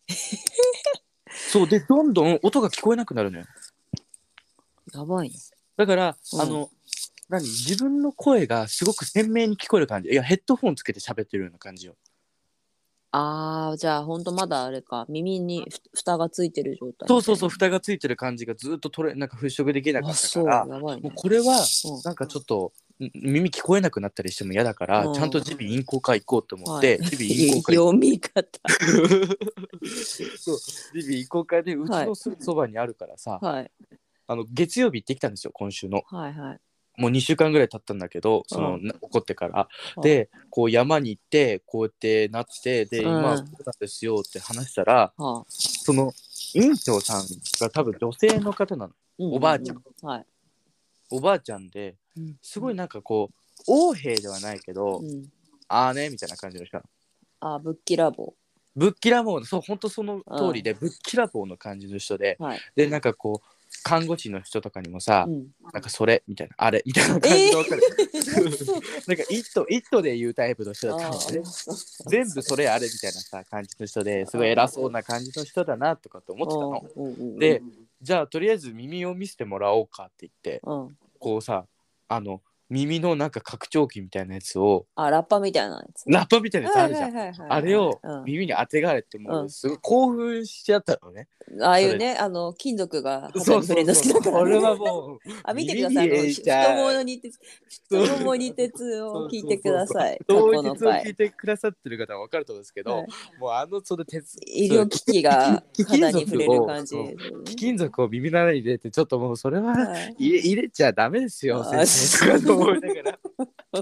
そうでどんどん音が聞こえなくなるのよ。やばいね。だから、うん。あの何？自分の声がすごく鮮明に聞こえる感じ。いやヘッドフォンつけて喋ってるような感じよああ、じゃあほんとまだあれか、耳にふ蓋がついてる状態。そうそうそう蓋がついてる感じがずっと取れなんか払拭できなかあ、ったからね。もうこれはうんなんかちょっとん耳聞こえなくなったりしても嫌だから、うんちゃんと耳鼻咽喉科行こうと思って、はい耳鼻咽喉科行 読み方。そう耳鼻咽喉科でうちのそばにあるからさ、はい。あの月曜日行ってきたんですよ今週のはいはい。もう2週間ぐらい経ったんだけどその、うな起こってから、うんでこう山に行ってこうやってなってで、うん今はそうなんですよって話したらはあ。その院長さんが多分女性の方なのうんおばあちゃん。はい。おばあちゃんでうんすごいなんかこう横兵ではないけど、うん。あーねみたいな感じの人なのあ、ぶっきらぼぶっきらぼうのそう本当その通りで、ぶっきらぼうの感じの人でう。はい。でなんかこう看護師の人とかにもさ、うん。なんかそれみたいなあれみたいな感じで分かる、なんか一頭一頭で言うタイプの人だったんでね全部それあれみたいなさ感じの人ですごい偉そうな感じの人だなとかって思ってたの。でじゃあとりあえず耳を見せてもらおうかって言ってうん。こうさあの耳のなんか拡張器みたいなやつをあ、ラッパみたいなやつ？ラッパみたいなやつあるじゃん、あれをうん耳に当てがわれてもううんすごい興奮しちゃったのね、ああいうね、あの金属が肌そうそうに触れるの好きだから、ね。俺はもうあ、見てください。太ももに鉄、太ももに鉄を聞いてください。過当去の日を聞い回。てくださってる方は分かると思うんですけど、はいもうあのその鉄医療機器が貴金属を肌に触れる感じ。金属を耳の穴に入れてちょっともうそれははい入れ入れちゃダメですよ先生 思いながら。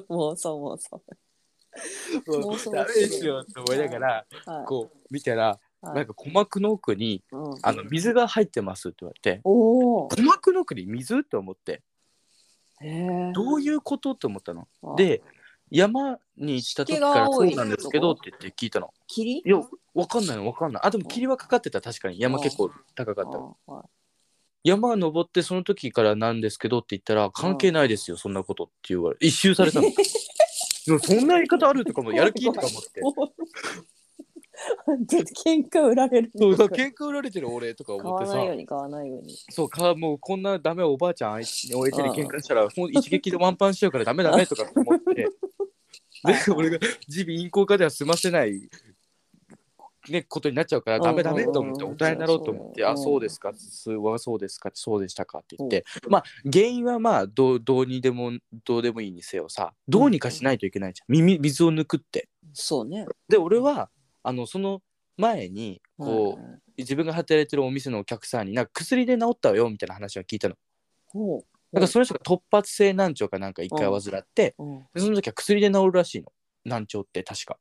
もうそうもうそう。もうダメですよって思いながらはい。こう見たらはい。なんか鼓膜の奥にうん。あの水が入ってますって言われて。鼓膜の奥に水って思って。どういうことって思ったの？あで山に行った時からそうなんですけどって言って聞いたの。霧？いやわかんないのわかんない。あでも霧はかかってた確かに。山結構高かった山登ってその時からなんですけどって言ったら関係ないですよそんなことって言われ一周されたの。でもそんな言い方あるとかもやる気とか思って。ちょっと喧嘩売られる。そうだ喧嘩売られてる俺とか買思ってさ。わないように買わないように。そうかもうこんなダメおばあちゃん相手に相手に喧嘩したらほん。一撃でワンパンしちゃうからダメダメとかって思って。で俺が耳鼻咽喉科では済ませないね、ことになっちゃうからダメダメと思って大人になろうと思って「うんあそうですかすはそうですかそうでしたか」って言って。まあ原因はまあどうどうにでもどうでもいいにせよさどうにかしないといけないじゃん。耳水を抜くって。そうね。で俺はあのその前にこう、うん自分が働いてるお店のお客さんになんか薬で治ったわよみたいな話は聞いたの。ほう。だからその人が突発性難聴かなんか一回患って、その時は薬で治るらしいの。難聴って確か。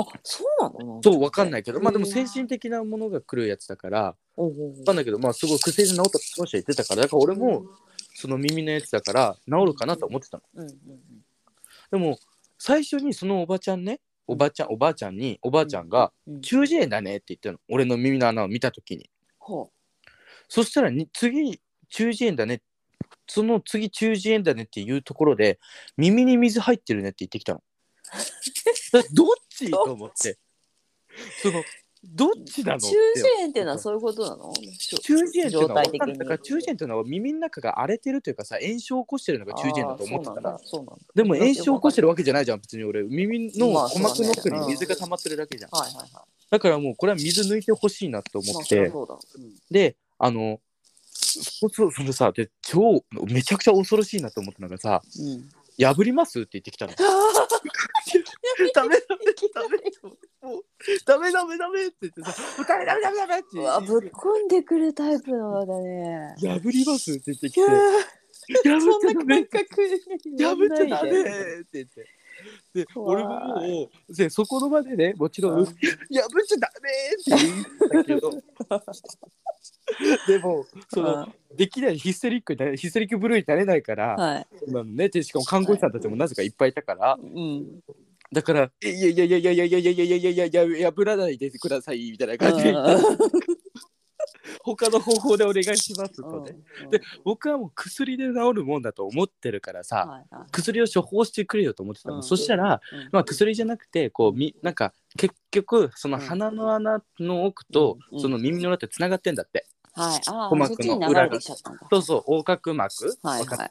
あそうなの？そうわかんないけど。まあでも精神的なものが来るやつだからわかんないけどまあすごい薬で治ったってその人は言ってたからだから俺もその耳のやつだから治るかなと思ってたの。でも最初にそのおばちゃんねおばちゃんおばあちゃんにおばあちゃんがうんうん「中耳炎だね」って言ったの。俺の耳の穴を見た時に。ほそしたらに次中耳炎だね。その次中耳炎だねっていうところで耳に水入ってるねって言ってきたの。だ どっち？と思って。そのどっちなの？う中って耳炎っていうのはそういうことなの？中耳炎っていうのは状態的に。だから中耳炎っていうのは耳の中が荒れてるというかさ炎症を起こしてるのが中耳炎だと思ってたら。でも炎症を起こしてるわけじゃないじゃん別に俺。耳のまあ鼓膜の奥に水が溜まってるだけじゃん、はいはいはい。だからもうこれは水抜いてほしいなと思って、であのそそそれさで超めちゃくちゃ恐ろしいなと思ったのがさうん「破ります?」って言ってきたの。ダメダメダメもうダメダメダメって言ってさ「もうダメダメダメダメ」って。うわぶっこんでくるタイプのだね。破りますって言ってきて。いや「破っちゃダメ。感覚破っちゃダメ」っでて言って。で俺ももうでそこの場でねもちろん「うん。破っちゃダメ」って言うんだけど。でもそのできないヒステリックヒステリックブルーになれないから、はい。そうなのねでしかも看護師さんたちもなぜかいっぱいいたから、うん。だから「いやいやいやいやいやいやいやいやいやいやいや破らないでください」みたいな感じで 他の方法でお願いしますとね、うんで僕はもう薬で治るもんだと思ってるからさ、はいはい。薬を処方してくれよと思ってたの、うん。そしたら、うん。まあ、薬じゃなくてこうみなんか結局その鼻の穴の奥と、うん。その耳の裏ってつながってんだって、はい、ああ、鼓膜の裏が。れてきちゃったんだ。そうそう横隔膜、はいは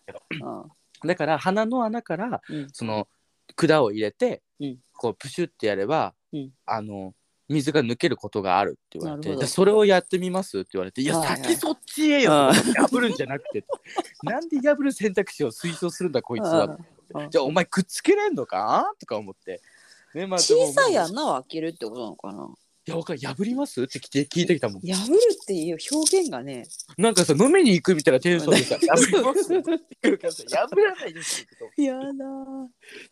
い。だから鼻の穴からうん。その管を入れて、うん。こうプシュってやれば、うん。あの水が抜けることがあるって言われてそれをやってみます？って言われて「いや、先そっちへよ。うん。破るんじゃなくて。なんで破る選択肢を推奨するんだこいつは」うん。じゃあお前くっつけれんのか？とか思って。ねまあ小さい穴を開けるってことなのかな？いやわかる破ります？って聞いて聞いてきたもん。破るっていう表現がね。なんかさ飲みに行くみたいなテンションでさ 破ります？って言うからさ破らないですけどやだー。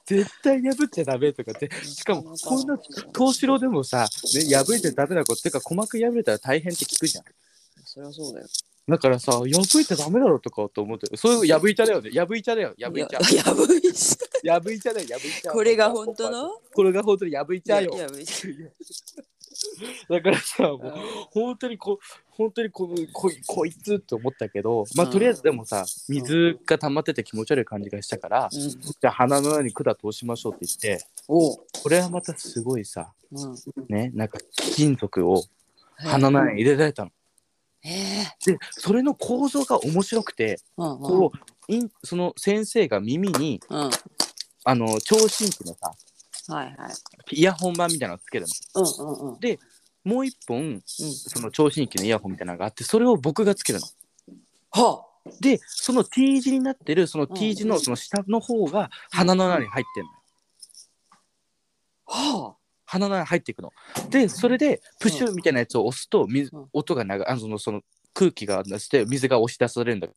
絶対破っちゃダメとかって。しかもこんな東四郎でもさ、ね、破いてダメなことっていうか鼓膜破れたら大変って聞くじゃん。そりゃそうだよ。だからさ破いちゃダメだろとかと思ってそういう破いちゃだよね。破いちゃだよ。破いちゃ破いちゃ破いちゃだよ破いちゃこれが本当の？これが本当に破いちゃよ。破いちゃ だからさもうう本当にこ本当にこのこいこいつって思ったけどまあうんとりあえずでもさ水が溜まってて気持ち悪い感じがしたから、うんじゃあ鼻の裏に管通しましょうって言っておう。これはまたすごいさうん。ねなんか金属を鼻の穴に入れられたの。でそれの構造が面白くてうんうん。こうその先生が耳にうん。あの聴診器のさはいはい。イヤホン版みたいなのつけるの。うんうんうん。もう一本うん。その聴診器のイヤホンみたいなのがあってそれを僕がつけるの。はでその T 字になってるその T 字うんのその下の方が鼻の穴に入ってんの。あ。は鼻の穴に入っていくの。でそれでプシュみたいなやつを押すと水うん音が流あのそのその空気が出して水が押し出されるんだ。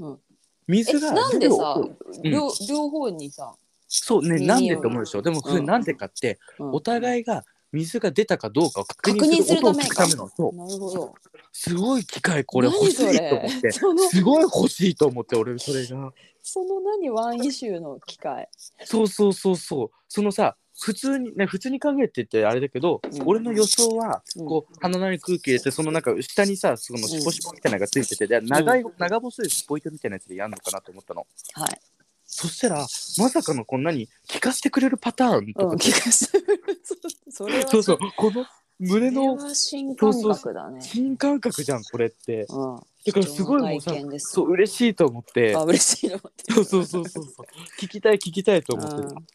うんえ、水がなんでさうん、両両方にさ、そうねなんでって思うでしょ？でもそれうん。なんでかって、うん。お互いが水が出たかどうかを確認確認する音を聞くための。そう。なるほど。すごい機械これ欲しいと思って。そのすごい欲しいと思って俺それが。その何ワンイシューの機械。そうそうそうそう。そのさ普通にね普通に考えてってあれだけど、うん。俺の予想は、うん。こう鼻の中に空気入れてそのなんか下にさそのシュポシュポみたいなのがついてて、で長い長細いスポイトみたいなやつでやるのかなと思ったの。はい。そしたらまさかのこんなに聞かせてくれるパターンとか、うん、聞かせる。そそれは。そうそう。この胸の新感覚だね。新感覚じゃんこれって。うん。だからすごいもうさそう嬉しいと思って。あ、嬉しいの。そうそうそうそうそう。聞きたい聞きたいと思ってたうん。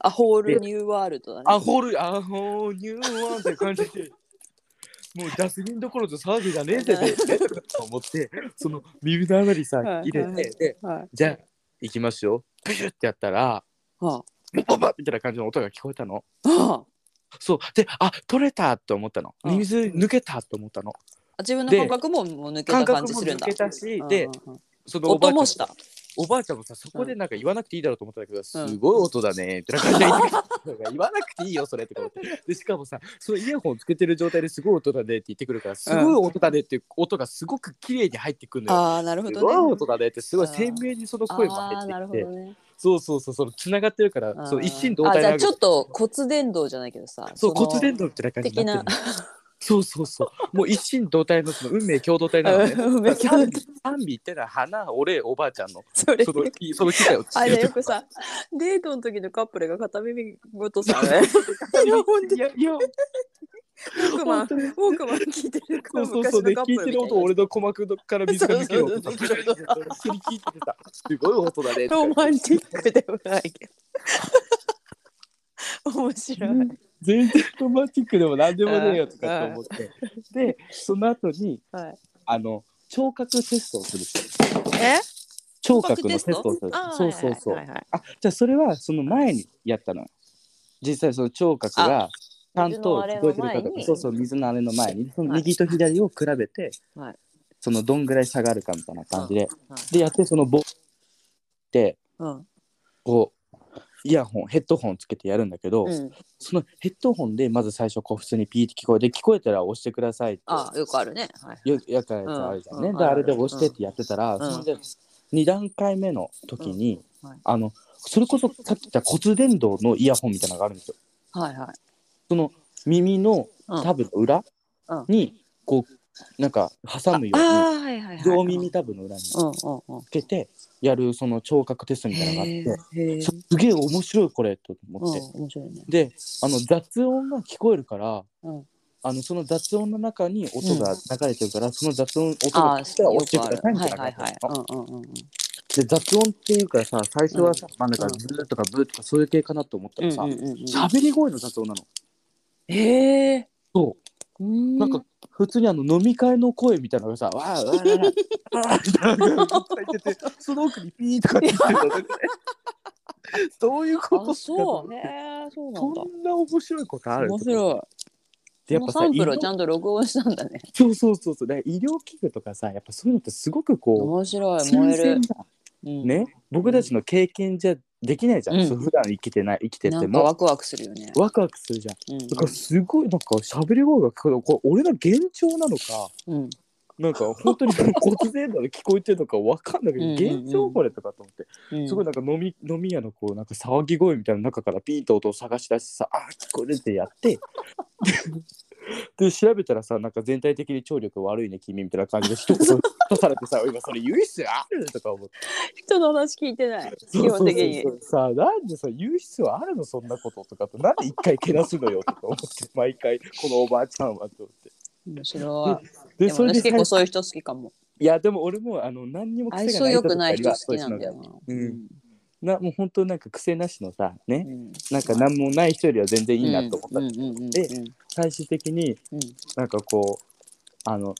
あ、ホールニューワールドだね。アホルアホニューワンって感じで。もうジャスミンどころと騒ぎじゃねえぜね。と思ってその耳の穴にさはい。入れはい。てではい。じゃあ行きますよ。プシュってやったらはババッみたいな感じの音が聞こえたの。あ、はそう。であ取れたと思ったの。うん。水抜けたと思ったの。あ、自分ので感覚ももう抜け感た感覚もじするんだ。抜けたしうんでうんうん。そのおばあちゃん音もした。おばあちゃんもさそこでなんか言わなくていいだろうと思ったんだけど、すごい音だねってな感じで言わなくていいよそれって思ってでしかもさそのイヤホンつけてる状態ですごい音だねって言ってくるからすごい音だねっていう音がすごく綺麗に入ってくるのよ。ああ、なるほすごいどね。音だねってすごい鮮明にその声も入ってきて。そうそうそうその繋がってるからそう一心同あ、じゃ体なあちょっと骨伝導じゃないけどさ。そうの骨伝導みたいな感じになってる。そうそうそう。もう一心同体のその運命共同体なのね。運命共同体。賛美賛美ってのは花俺おばあちゃんの。それ。そのその機会をあれよくさ、デートの時のカップルが片耳ごとさ、ね、いや、ほんといやいや。ウォークマン、ウォークマン聞いてるそうそうそう。で聞いてる音俺の鼓膜から水が抜ける音そうそうそうそう。一緒に聞いてたすごい音だね。ロマンチックでもないけど。面白い。全然ロマンチックでも何でもねえよとかって思って。でその後にはい。あの聴覚テストをするえ？聴覚のテストをする。あーそうそうそう。はいはいはいあじゃあそれはその前にやったの。実際その聴覚がちゃんと聞こえてるか水のあれの前に？とかそうそう水のあれの前に。その右と左を比べて、はい。そのどんぐらい差があるかみたいな感じで、はい。でやってその棒でうん。こうイヤホンヘッドホンつけてやるんだけど、うん。そのヘッドホンでまず最初こう普通にピーって聞こえて聞こえたら押してくださいってあ、よくあるね。はい。よやったやつあるじゃんね、うん。であれで押してってやってたら、ん。それで2段階目の時に、うん。はい。あのそれこそさっき言った骨伝導のイヤホンみたいなのがあるんですよ。はいはい。その耳のうんタブの裏うん。にこうなんか挟むように。両耳たぶの裏につうんうんうん。けてやるその聴覚テストみたいなのがあって。すげえ面白いこれと思って、うん面白いね。であの雑音が聞こえるからうん。あのその雑音の中に音が流れてるから、その雑音音が聞いたらよ落ちてくださいみたはいな感じ。で雑音っていうかさ最初はさ、まあなんかうんブーとかブーとかそういう系かなと思ったらさうんうんうんうん喋、り声の雑音なのへえ。そううんなんか普通にあの飲み会の声みたいなのがさ「わーわーわーわー」みたいなのが入っててその奥にピーとかって言ってたのどういうことあそう。へえ。そうなんだそ。んな面白いことある面白い。でやっぱサンプルをちゃんと録音したんだね。そうそうそうそうだから医療器具とかさやっぱそういうのってすごくこ面白い。燃えるね僕たちの経験じゃできないじゃん、うん。そう普段生きてない生きてなんかてもワクワクするよね。ワクワクするじゃん。うん。だからすごいなんか喋り声がこれこれ俺の幻聴なのかうん。なんか本当に 骨然なの聞こえてるのかわかんないけどうんうんうん。幻聴これとかと思って。うん。すごいなんか飲み飲み屋のこうなんか騒ぎ声みたいな中からピーンと音を探し出してさあー聞こえるってやって。で調べたらさなんか全体的に聴力悪いね君みたいな感じで一言出されてさ今それ言う必要ある？とか思って。人の話聞いてない。基そうそうそう。本的に。さあなんでさ言う必要あるの？そんなこととかと。なんで一回けなすのよとか思って毎回。このおばあちゃんはと思って。面白い。ででも私結構最そういう人好きかも。いやでも俺もあの何にも相癖がない性良くない人は好きなんだよな。うん。なもう本当なんか癖なしのさね、うん。なんか何もない人よりは全然いいなと思った、で最終的にうん。なんかこうあの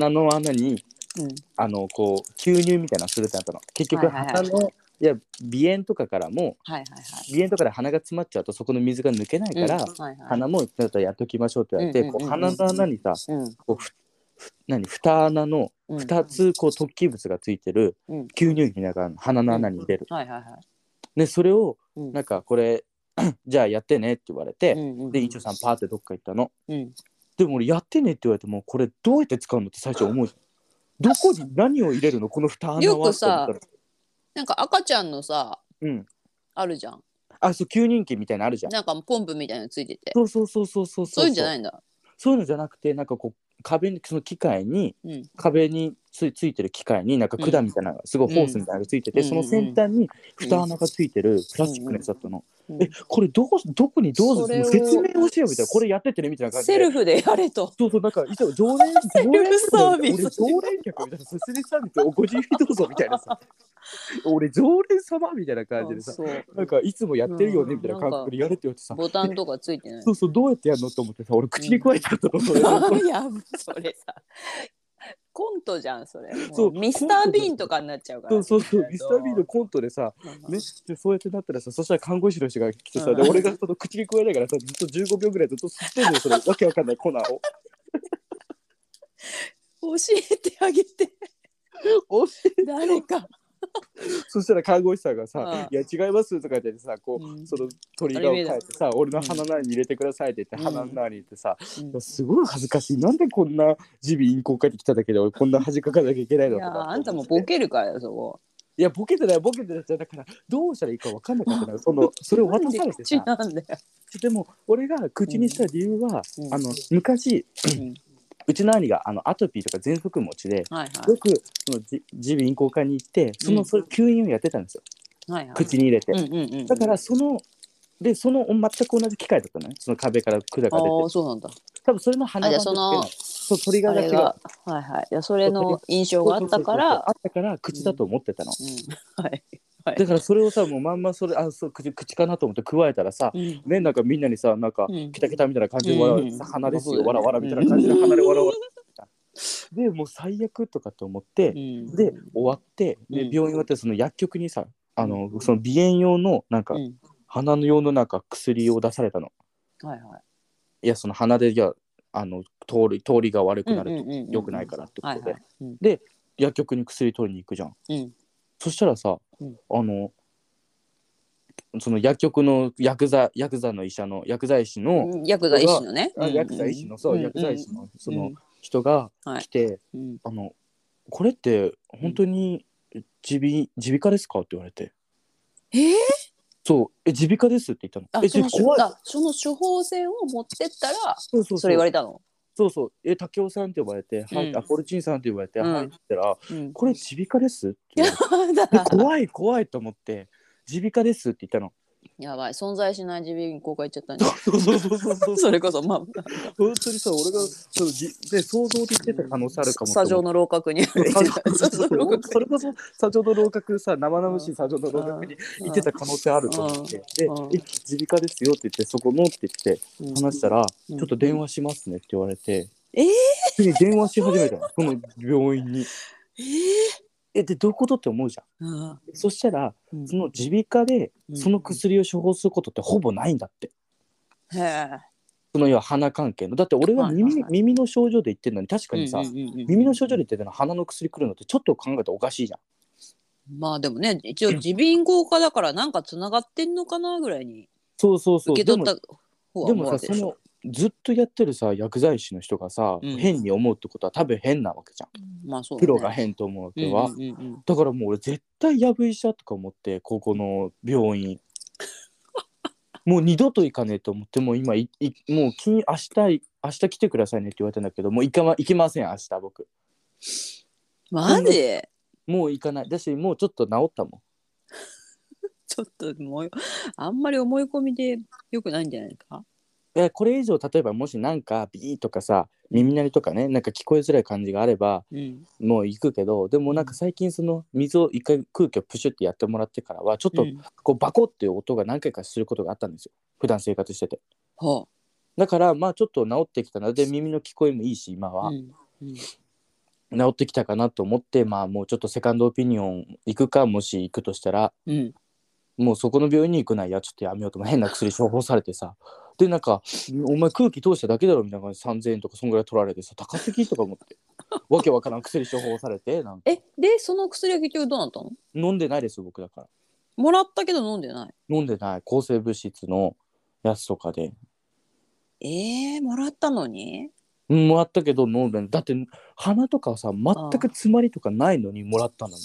鼻の穴にうん。あのこう吸入みたいなのするってなったの。結局鼻の、いや鼻炎とかからもはいはいはい。鼻炎とかで鼻が詰まっちゃうとそこの水が抜けないから、うん。はいはい。鼻もだったらやっときましょうって言われて、うんうんうんうん。こう鼻の穴にさうん。こうふふ何蓋穴のうん。2つこう突起物がついてるうん。吸入器なんか鼻の穴に入れる、はいはいはい。でそれをうん。なんかこれ じゃあやってねって言われて、うんうん。で院長さんパーってどっか行ったの。うんでも俺やってねって言われてもこれどうやって使うのって最初思うどこに何を入れるの？この蓋穴は？よくさって思ったら。なんか赤ちゃんのさうん。あるじゃん。あそう吸入器みたいなのあるじゃん。なんかポンプみたいなのついてて。そうそうそうそうそうそういうんじゃないいんだ。そういうのじゃなくてなんかこう壁にその機械にうん。壁につついてる機械になんか管みたいなすごいホースみたいなのがついてて、うん。その先端に蓋穴がついてるプラスチックのやつだったの、うん。えこれどこどこにどうする？それを説明をしようみたいな。これやってってねみたいな感じで。セルフでやれと。そうそうなんかいつも常連セルフサービス。俺常連客みたいなセルフサービスおご自由にどうぞみたいなさ。俺常連様みたいな感じでさ。なんかいつもやってるよねうんみたいな感覚でやれって言われてさ。ボタンとかついてない。そうそうどうやってやるのと思ってさ俺口に加えちゃったの、それいやそれさコントじゃんそれ。そうミスター・ビーンとかになっちゃうからそうそうそうミスター・ビーンのコントでさね、でそうやってなったらさそしたら看護師の人が来てさ、でうん俺がその口に加えながらさずっと15秒ぐらいずっと吸ってんのよそれ。わけわかんない粉を教えてあげて。お誰か そしたら看護師さんがさうん「いや違います」とか言ってさこう、うん。そのトリガーを変えてさ俺の鼻の穴に入れてくださいって言って、うん。鼻の穴に入れてさ、うんすごい恥ずかしい。なんでこんな耳鼻咽喉科に来ただけで俺こんな恥かかなきゃいけないの？とかあんたもボケるからよそこ。いやボケてないボケてない。だからどうしたらいいかわかんなかったのよ。その それを渡されて口さで。も俺が口にした理由は、うん。あの昔うちの兄があのアトピーとか喘息持ちではいはよくそのじ耳鼻咽喉科に行ってその、うん。それ吸引をやってたんですよ。いはいはい。口に入れて、うんうんうんうん。だからそのでその全く同じ機械だったのね。その壁から管が出て。ああそうなんだ。多分それの鼻あじゃがあそのそう鳥がが違うあれがはいはい。いやそれの印象があったかそうそうそうそうらあったから口だと思ってたの、うん。はいはい。だからそれをさもうまんまそれあ そう口口かなと思って加えたらさ、うん。ねなんかみんなにさなんか、うん。キタキタみたいな感じで笑うん。鼻ですよ、わらわらみたいな感じで鼻で笑われてた、でもう最悪とかと思って、うん。で終わってでうん。病院終わってその薬局にさあのその鼻炎用のなんか、うん。鼻の用のなんか薬を出されたの。はいはい。いやその鼻でじゃああの通り通りが悪くなると。うんうんうんうん良くないからってことで、はいはい。うん。薬局に薬取りに行くじゃん。うんそしたらさ、うん。あのその薬局の薬剤薬剤の医者の薬剤師の、うん薬剤師のね。あ薬剤師のそう、うん薬剤師のそのうん人がはい。来て、うん。あのこれって本当に耳鼻耳鼻科ですかって言われて。えー？そう。え耳鼻科ですって言ったの。えあその怖い。あその処方箋を持ってったらそれ言われたの？そうそう「え竹雄さん」って呼ばれて「はい、うん。あポルチンさん」って呼ばれて「うん。はい」って言ったらうん「これ耳鼻科です」って 怖い怖いと思って「耳鼻科です」って言ったの。やばい。存在しない耳鼻咽喉科行っちゃったんじゃそうそうそうそうそう。ん それこそまあ。本当にさ俺がそのじで想像で言ってた可能性あるかもスタジオの楼閣に。そ れこそスタジオの楼閣さ生々しいスタジオの楼閣に行ってた可能性あると思って。でうん「え耳鼻科ですよ」って言ってそこのって言って話したら「うんちょっと電話しますね」って言われて。えー。普通に電話し始めたの。その病院に。ええでどういうことって思うじゃん。ーそしたらうんその耳鼻科でうんその薬を処方することってほぼないんだって。へえその要は鼻関係の。だって俺は耳,、耳の症状で言ってるのに確かにさ、うんうんうんうん耳の症状で言ってるのは鼻の薬来るのってちょっと考えたらおかしいじゃん。まあでもね一応耳鼻咽喉科だからなんかつながってんのかなぐらいにそうそうそう。受け取った方はでもさそのずっとやってるさ薬剤師の人がさ、うん。変に思うってことは多分変なわけじゃん。まあそうだね。プロが変と思うわけは。うんうんうんうん。だからもう俺絶対やぶ医者とか思ってここの病院。もう二度と行かねえと思ってもう今いいもう金明日明日来てくださいねって言われたんだけどもう行か,、ま、行きません明日僕。マジ？もう行かない。だしもうちょっと治ったも ちょっともうあんまり思い込みでよくないんじゃないか？んえこれ以上例えばもしなんかビーとかさ耳鳴りとかねなんか聞こえづらい感じがあればうん。もう行くけどでもなんか最近その水を一回空気をプシュってやってもらってからはちょっとうん。こうバコっていう音が何回かすることがあったんですよ。普段生活してて。はだからまあちょっと治ってきたので耳の聞こえもいいし今あは、うん。うん。治ってきたかなと思ってまあもうちょっとセカンドオピニオン行くかもし行くとしたらうん。もうそこの病院に行くのはいやちょっとやめようと変な薬処方されてさでなんか「お前空気通しただけだろ」みたいな感じで3000円とかそんぐらい取られてさ高すぎとか思って。わけわからん薬処方されてなんか。えでその薬は結局どうなったの？飲んでないです僕だから。もらったけど飲んでない？飲んでない。抗生物質のやつとかで。えー、もらったのに？うんもらったけど飲んでない。だって鼻とかさ全く詰まりとかないのにもらったの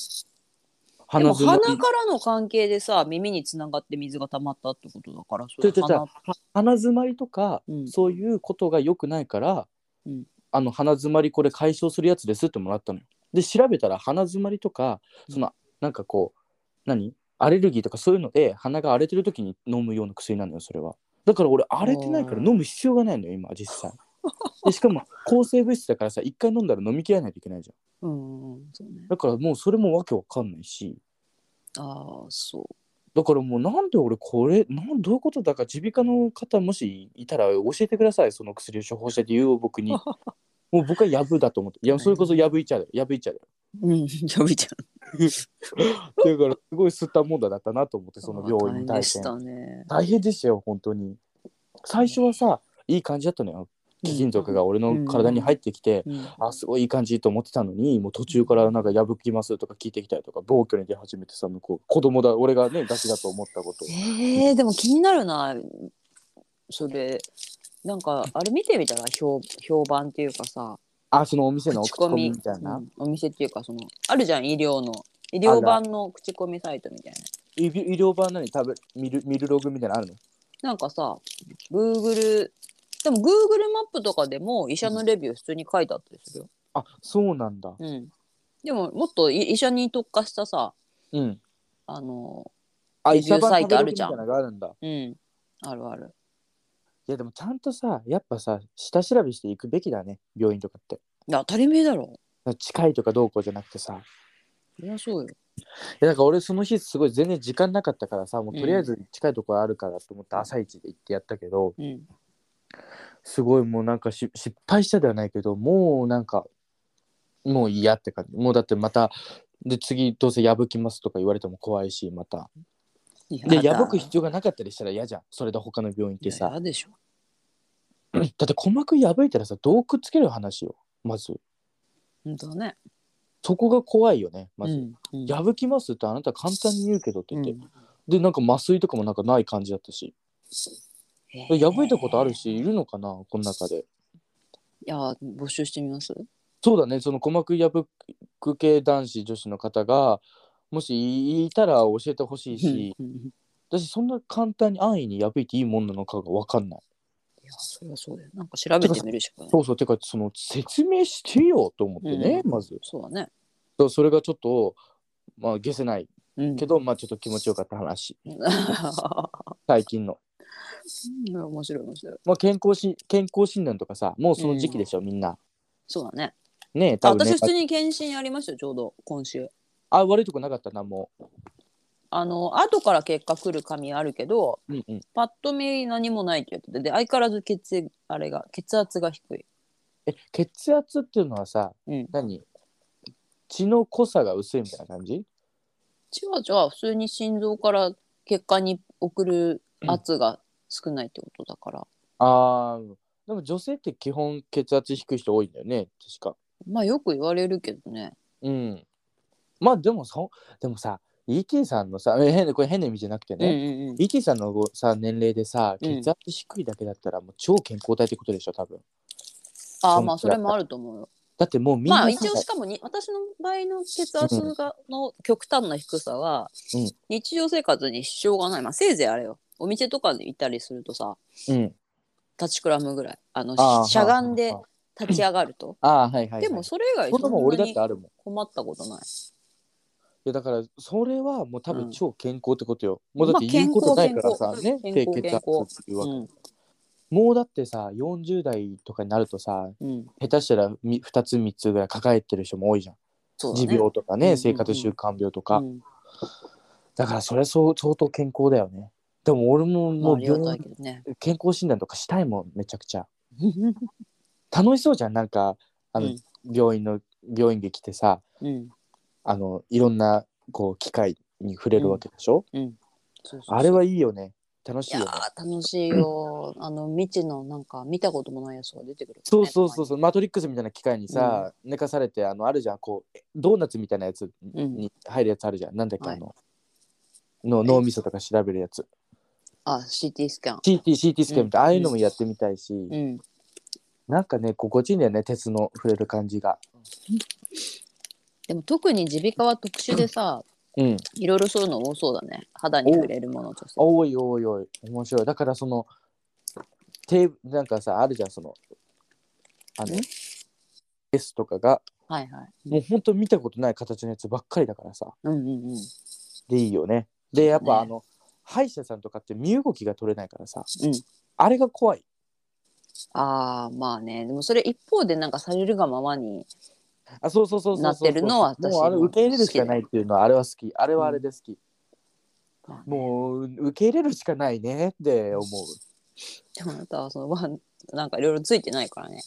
でも詰まり鼻からの関係でさ耳につながって水が溜まったってことだからそれちょちょちょ鼻鼻詰まりとか、うんそういうことが良くないから、うんあの鼻詰まりこれ解消するやつですってもらったのよ。で調べたら鼻詰まりとかその、なんかこう何？アレルギーとかそういうので鼻が荒れてる時に飲むような薬なのよそれは。だから俺荒れてないから飲む必要がないのよ今実際。でしかも抗生物質だからさ一回飲んだら飲みきらないといけないじゃん。うんうんそうねだからもうそれもわけわかんないし。ああそう。だからもうなんで俺これなんどういうことだか耳鼻科の方もしいたら教えてください。その薬を処方してって言うよ僕に。もう僕はやぶだと思って。いやそれこそやぶいちゃだよ。やぶいちゃだよ。うんじゃびちゃん だからすごい吸ったもんだだったなと思ってその病院に対して。大変でしたね。大変でしたよ本当に。最初はさいい感じだったのよ貴金属が俺の体に入ってきて、うん。あすごいいい感じと思ってたのにもう途中からなんか破きますとか聞いてきたりとか暴挙に出始めてさ向こう子供だ俺がねガキだと思ったこと。えー、でも気になるなそれ。なんかあれ見てみたら評評判っていうかさ。あそのお店の口口コミみたいな、うんお店っていうかそのあるじゃん医療の。医療版の口コミサイトみたいな。医医療版何？食べ見る見るログみたいなのあるの？なんかさ Google でも Google マップとかでも医者のレビュー普通に書いてあったりするよ、あそうなんだ。うん、でももっとい医者に特化したさうん。あのあレビューサイトある医じゃん者版食べログみたいなのがあるんだ。うん。あるある。いやでもちゃんとさやっぱさ下調べしていくべきだね病院とかって。いや当たり前だろ。近いとかどうこうじゃなくてさ。いやそうよ。いやだから俺その日すごい全然時間なかったからさもうとりあえず近いところあるからと思って朝一で行ってやったけど、うんすごいもうなんかし失敗したではないけどもうなんかもう嫌って感じ。もうだってまたで次どうせ破きますとか言われても怖いしまた。で破く必要がなかったりしたら嫌じゃん。それで他の病院っていさ。ややでしょ。だって鼓膜破いたらさどうくっつける話よ。まず。本当だね。そこが怖いよねまず、うんうん。破きますってあなた簡単に言うけどって言って、うん。でなんか麻酔とかもなんかない感じだったしへー。破いたことあるしいるのかな？この中で。いや募集してみます？そうだね。その鼓膜破く系男子女子の方がもしいたら教えてほしいしうん私そんな簡単に安易に破いていいもんなのかが分かんない。やそれはそうだよ。なんか調べてみるしかない。そうそう。てかその説明してよと思ってね、うん。まず。そうだね。そうそれがちょっとまあ消せない。うん。けど、まあちょっと気持ちよかった話。最近の、うん面白い面白い。まあ、健康し健康診断とかさもうその時期でしょ、みんな。そうだね。ねえあ多分ね私普通に検診ありましたよちょうど今週。あ悪いとこなかったなも。あの後から結果来る紙あるけどう、うんうん、パッと見何もないって言っててで相変わらず血液あれが血圧が低い。え血圧っていうのはさうん。何？血の濃さが薄いみたいな感じ？違う違う普通に心臓から血管に送る圧が少ないってことだから、あーでも女性って基本血圧低い人多いんだよね確か。まあよく言われるけどね。うん。まあでもそでもさ ET さんのさえ変なこれ変な意味じゃなくてうんね、うんうん。ET さんのごさ年齢でさうん。血圧低いだけだったらもう超健康体ってことでしょ多分。ああまあそれもあると思うよ。だってもうみんなさまあ一応しかもに私の場合の血圧がの極端な低さは、うん。日常生活に支障がない。まあせいぜいあれよお店とかで行ったりするとさうん。立ちくらむぐらい。あのあーしゃがんでは立ち上がると。あはいはい、はい、でもそれ以外そそんなもん俺んなにだってあるもん。い困ったことない。やだからそれはもう多うん。分超健康ってことよ、もうだってまあ言うことないからさ、ね健康低血圧っていうわけ、うんもうだってさ40代とかになるとさうん。下手したらみ2つ3つぐらい抱えてる人も多いじゃん、そうだね。持病とかね、うんうんうん。生活習慣病とか、うん。だからそれそう相当健康だよねでも俺もまもう病いけどね。健康診断とかしたいもんめちゃくちゃ。楽しそうじゃんなんかあの、うん。病院の病院で来てさうん。あのいろんなこう機会に触れるわけでしょ、うあれはいいよね。楽しいよね。ー楽しいよ。あの未知のなんか見たこともないやつが出てくる、ね、そうそうそうそう。マトリックスみたいな機械にさ、寝かされてあのあるじゃんこうドーナツみたいなやつうん。に入るやつあるじゃん、なんだっけ、はい。あのの脳みそとか調べるやつあ CT スキャン。CT, CT スキャンみたいな、うん。ああいうのもやってみたいし、うん。なんかね心地いいんだよね鉄の触れる感じが。でも特に耳鼻科は特殊でさうん。いろいろそういうの多そうだね。肌に触れるものとして。おいおいおい。面白い。だからそのテーなんかさあるじゃんそのあのん？テスとかが。はいはい。もうほんと見たことない形のやつばっかりだからさ。うんうんうん。でいいよね。でやっぱ、ね。あの歯医者さんとかって身動きが取れないからさうん。あれが怖い。ああまあね。でもそれ一方でなんかされるがままにあそうそうそうそうそうなってるのは私もうあれも受け入れるしかないっていうのはあれは好き。あれはあれで好き、まあねもう受け入れるしかないね。って思う。でもあなたはそのワンなんかいろいろついてないからね。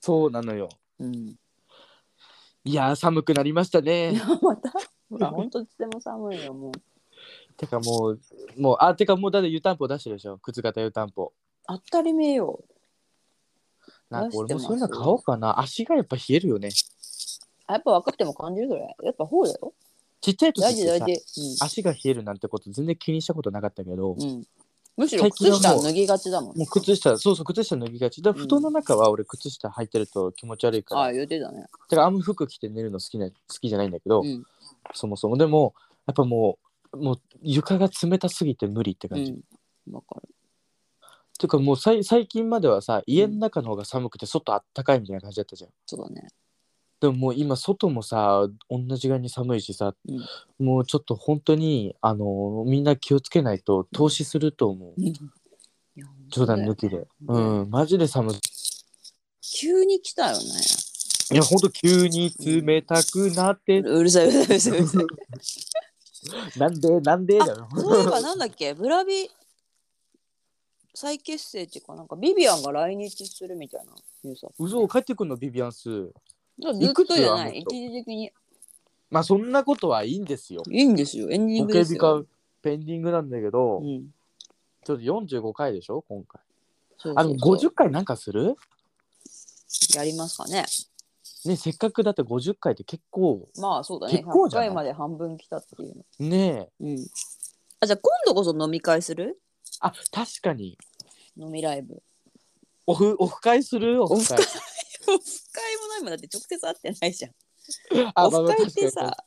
そうなのよ。うん。いやー寒くなりましたね。また？あ本当いつでも寒いよもうてかもうもうあてかもうだって湯たんぽ出してるでしょ？靴型湯たんぽ。当たり前よ。なんか俺もそういうの買おうかな。足がやっぱ冷えるよね。あやっぱ若くても感じるそれやっぱそうだよ。ちっちゃい時っ大事大事。足が冷えるなんてこと全然気にしたことなかったけど、うん、うん、むしろ靴下脱ぎがちだもんもう靴下そうそう靴下脱ぎがち。だうん布団の中は俺靴下履いてると気持ち悪いから、ああ言うてたね。てかあんま服着て寝るの好きな好きじゃないんだけど、うん。そもそも。でもやっぱもうもう床が冷たすぎて無理ってう感じ、ん。わかる。ていうかもうさい最近まではさ家の中の方が寒くて外あったかいみたいな感じだったじゃん。そうだね。でももう今外もさ同じぐらいに寒いしさ、うん。もうちょっと本当にあのみんな気をつけないと投資すると思う、いや冗談抜きで、うんうん。マジで寒い。急に来たよね。いや本当急に冷たくなって、うるさいうるさいうるさいうるさい なんでなんで？だよそういえばなんだっけ？ブラビ再結成っていうかなんかビビアンが来日するみたいなニュースあっ嘘帰ってくんのビビアンス。たずっとじゃないいくつ一時的に。まあそんなことはいいんですよ。いいんですよエンディンボグですよ、ペンディングなんだけど、うん、ちょっと45回でしょ今回。そうそうそう。あの50回なんかする？やりますかねねせっかくだって50回って結構まあそうだね。100結構じゃない？回まで半分来たっていうの。ねえ。うん。あじゃあ今度こそ飲み会する？あ確かに。飲みライブ。オフオフ会する？オフ会。オフ会？もないもん。だって直接会ってないじゃん。あオフ会ってさえ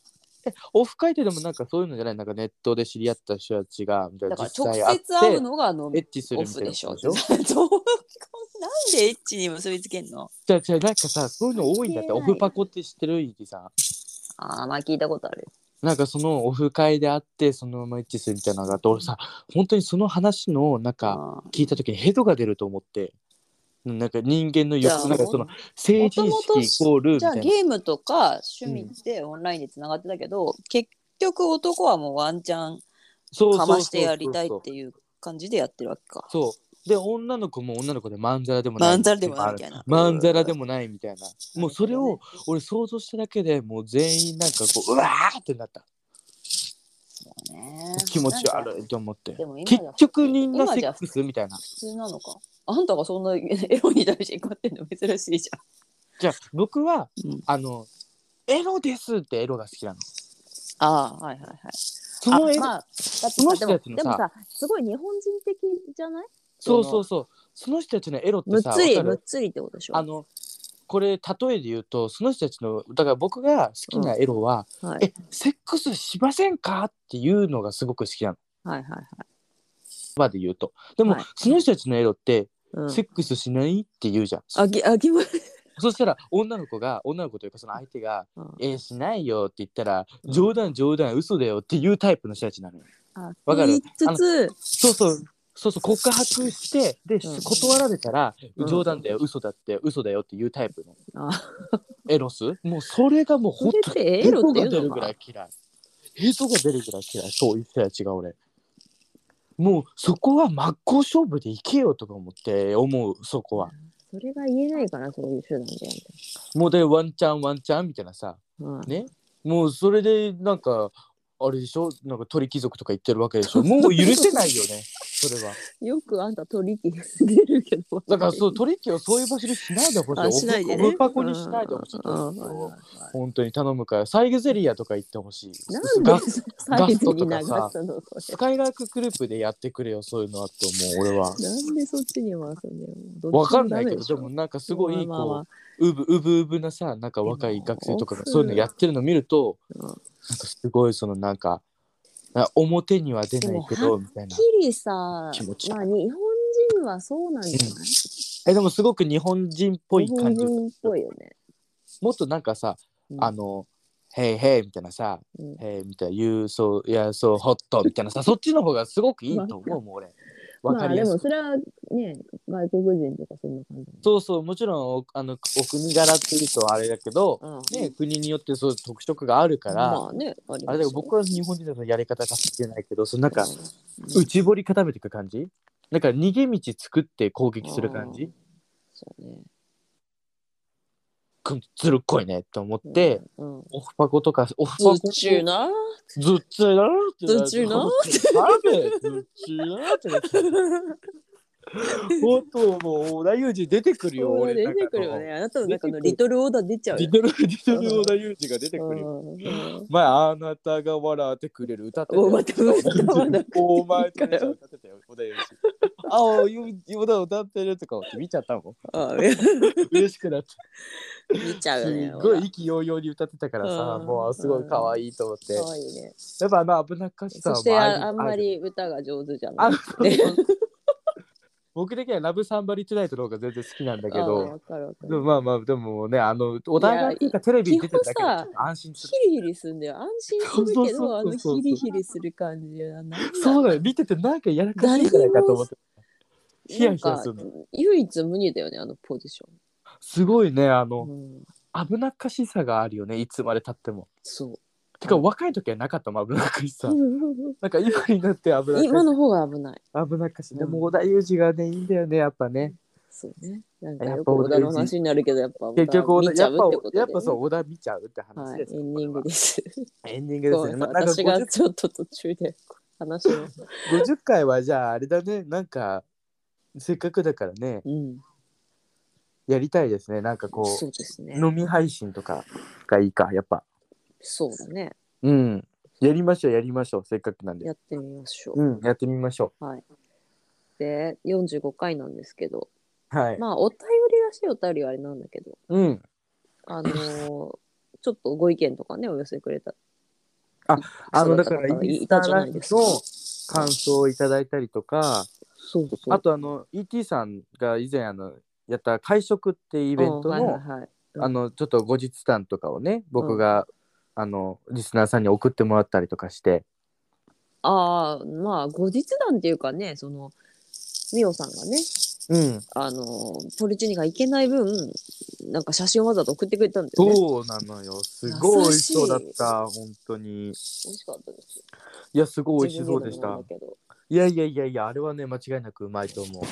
オフ会ってでもなんかそういうのじゃない？なんかネットで知り合った人たちがだから直接会うのがあのエッチするオみたいなフでしょ？どうなんでエッチに結びつけんの？じゃあじゃあなんかさそういうの多いんだって。オフパコって知ってる？イリさん。ああまあ聞いたことある。なんかそのオフ会で会ってそのままエッチするみたいなのがあって俺さ本当にその話のなんかあ聞いた時にヘドが出ると思ってなんか人間の欲なんかその政治意識イコールじゃあゲームとか趣味ってオンラインでつながってたけど、結局男はもうワンチャンそうかましてやりたいっていう感じでやってるわけか。そう。で女の子も女の子でまんざらでもない。まんざらでもないみたいな。まんざらでもないみたいな。もうそれを俺想像しただけでもう全員なんかこううわーってなったね。気持ち悪いと思って。でも今結局みんなセックスみたいな。普通なのか。あんたがそんな エロに対して怒ってんの珍しいじじゃあ僕はゃん。うん、あのエロですってエロが好きなの。ああはいはいはい。そのエロ、あまあ、だってそのさでも人たちのさでもさすごい日本人的じゃない？そうそうそう。その人たちのエロってむっさつりむっわかる？つりってことでしょ。あのこれ例えで言うとその人たちのだから僕が好きなエロは、はい。えセックスしませんか？っていうのがすごく好きなの。はいはいはい。場で言うと。でも、はい。その人たちのエロって、うん、セックスしないって言うじゃん。あぎあぎま そしたら女の子が女の子というかその相手がうん「えーしないよ」って言ったら「うん冗談冗談嘘だよ」っていうタイプの人たちなのよ。あわかる？言いつつそうそうそうそう告白してで、うん。断られたらうん。冗談だよ嘘だって嘘だよっていうタイプの。あ。エロス？もうそれがもうそれっ本当にてエロってが出るいうのか？ぐらい嫌い。ヘドが出るぐらい嫌い。そういう人たちが俺。もうそこは真っ向勝負でいけよとか思って思うそこは。それが言えないからそういう手段で。もうでワンチャンワンチャンみたいなさ。うん。ね？もうそれでなんかあれでしょ？なんか鳥貴族とか言ってるわけでしょ？もう許せないよねそれは。よくあんた取引出るけど。だからそう取引をそういう場所でしないでほしい。あしないでね。オフパコにしないでほしい本当に頼むから。サイグゼリアとか行ってほしい。なんガでサイズに流すスカイラークグループでやってくれよそういうのあって思う俺は。れなんでそっちに回すんだよ。わかんないけどでもなんかすごいまあまあまこううぶうぶうぶなさなんか若い学生とかがそういうのやってるの見るとあうんなんかすごいそのなんかあ表には出ないけどみたいな。きりさまあ日本人はそうなんじゃない、えでもすごく日本人っぽい日本感じ人っぽいよね、もっとなんかさうん。あの「へいへい」みたいなさうん「へい」みたいな「言うそういやそうホット」みたいなさそっちの方がすごくいいと思うもん俺わまあでかりやすく。もそれはね外国人とかそんな感じそうそうもちろんおあのお国柄っていうとあれだけど、うん。ね、国によってそういう特色があるから、まあねありあれだけど僕は日本人だとやり方が好きじゃないけどそのなんか内堀固めていく感じ？なんか逃げ道作って攻撃する感じ？そうねずるっこいねと思って、うんうん。オフパコとかオフパコずっちゅうなずっちゅうなってずっちゅうなずっちゅうなってなって。本当もう織田裕二出てくるよ俺。出てくるよね。あなたの中のリトルオーダー出ちゃうよ。リトルリトル織田裕二が出てくるよ。うん。うん。前あなたが笑ってくれる。歌ってお待って待って待って。お前とね 歌ってたよ織田裕二ああゆだ歌ってるとか思って見ちゃったもん。あ 嬉しくなって見ちゃうよねすごい意気揚々に歌ってたからさうん。もうすごい可愛いと思って。かわいいね。やっぱあの危なっかしさはそしてまああんまる。り歌が上手じゃあない僕的にはラブサンバリトゥナイトの方が全然好きなんだけあどまあまあでもねあのお互いがっていうかテレビに出てるだけで安心する。ヒリヒリするんだよ。安心するけどあのヒリヒリする感じはなんだそうだよ。見ててなんかやらかしいんじゃないかと思って。ヒヤヒヤするの。唯一無二だよねあのポジショすごいねあのン、うん、危なっかしさがあるよねいつまでたっても。そてか若い時はなかったもん危なっかしさ。うなんか今になって危なっかし今の方が危ない。危なっかしでうん。も織田裕二がねいいんだよねやっぱね。そうね。なんかやっぱよく小田の話になるけどやっぱ結局織見ちゃ田やっぱうってことで、ね、やっぱそう織田見ちゃうって話はい、エンディングです。エンディングですね。まあなんか私が 50, ちょっと途中で話を。50回はじゃああれだね。なんかせっかくだからね。うん、やりたいですね。なんかこそうですね。う飲み配信とかがいいかやっぱそうだね。うん。やりましょうやりましょう。せっかくなんで。やってみましょう。んやってみましょう。はい。で、45回なんですけど、うはい、まあ、お便りらしいお便りはあれなんだけど、うん。あのー ちょっとご意見とかね、お寄せくれた。あのだからインいたじゃないですか。の感想をいただいたりとか、そうそう。あとあの ET さんが以前あのやった会食ってイベントの、うんはいはいはい。うん。あのちょっと後日談とかをね僕が、あのリスナーさんに送ってもらったりとかして。ああまあ後日談っていうかねそのミオさんがねうん。あのポルチーニが行けない分なんか写真をわざと送ってくれたんだよね。そうなのよ。すごい美味しそうだった本当に。美味しかったです。いやすごい美味しそうでした。自分でもなんだけど。いやいやいやいやあれはね間違いなくうまいと思う。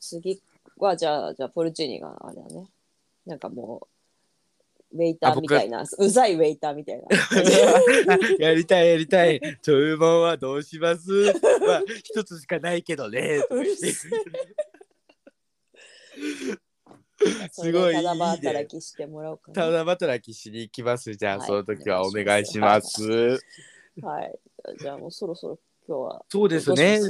次はじゃあじゃあポルチーニがあれだね。なんかもうウェイターみたいな。うざいウェイターみたいな。やりたいやりたい。注文はどうします？まあ一つしかないけどね。すごいただ働きしてもらおうかな。ただ働きしに行きます。じゃあ、はい。その時はお願いします。はい。じゃあもうそろそろ今日は。そうですね。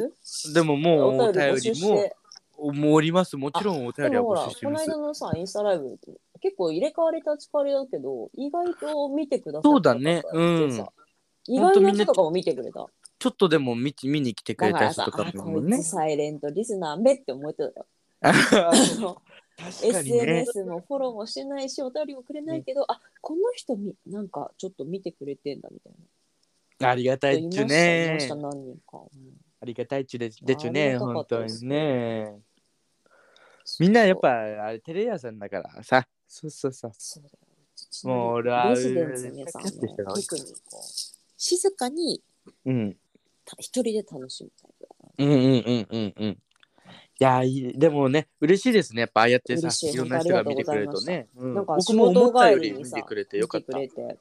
でももうおお便りも。もります。もちろんお便りは募集してます。この間のさ、インスタライブ、結構入れ替わり立ち替わりだけど、意外と見てくださったそうだね。うん。意外な人とかも見てくれた。ちょっとでも見見に来てくれた人とかあ、もね。こいつサイレントリスナーめって思ってたよ。確あのかにね。SNS もフォローもしてないし、お便りもくれないけど、あ、この人み、なんかちょっと見てくれてんだみたいな。ありがたいっちゅいました、いまねした、何人か。うんありがたいっちゅででちゅねありがたか本当ったです。にね。みんなやっぱあれテレ屋さんだからさそうそうそう。そうだよ。もう俺はレジデンス皆さんのキャッチしてたわ特にこう静かにうん。た一人で楽しむタイプだうんうんうんうんうん。いやいいでもね嬉しいですね。やっぱああやってさ嬉しい。いろんな人が見てくれるとね、うん。なんか僕も思ったより見仕事帰りにさてくれてよかった。見てくれて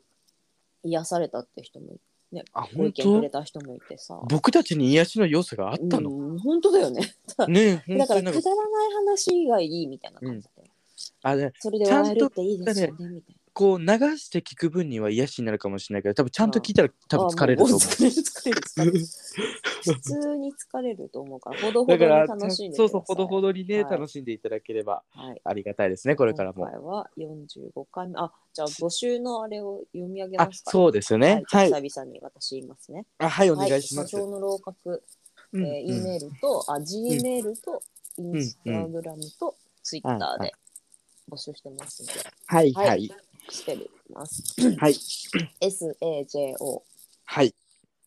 癒されたって人もいねあご意見く本当れた人もいてさ。僕たちに癒しの要素があったの、うん本当だよね。ね だからくだらない話がいいみたいな感じ。で、あれそれで笑えるっていいですよねみたいこう流して聞く分には癒しになるかもしれないけど多分ちゃんと聞いたら多分疲れると思う。あもう疲れる疲れる疲れる普通に疲れると思うからほどほどに楽しんでそうそうほどほどどにね、はい楽しんでいただければ。はいありがたいですねこれからも。今回は45回目。あじゃあ募集のあれを読み上げあますか。そうですね。は、はい。い、久々に私言いますね。あはいお願いします、はい、の楼閣、うんえー、E メールと、あ G メールと、インスタグラムと、ツイッターで募集してますので、はいはい。はい。してます。はい。SAJO、はい。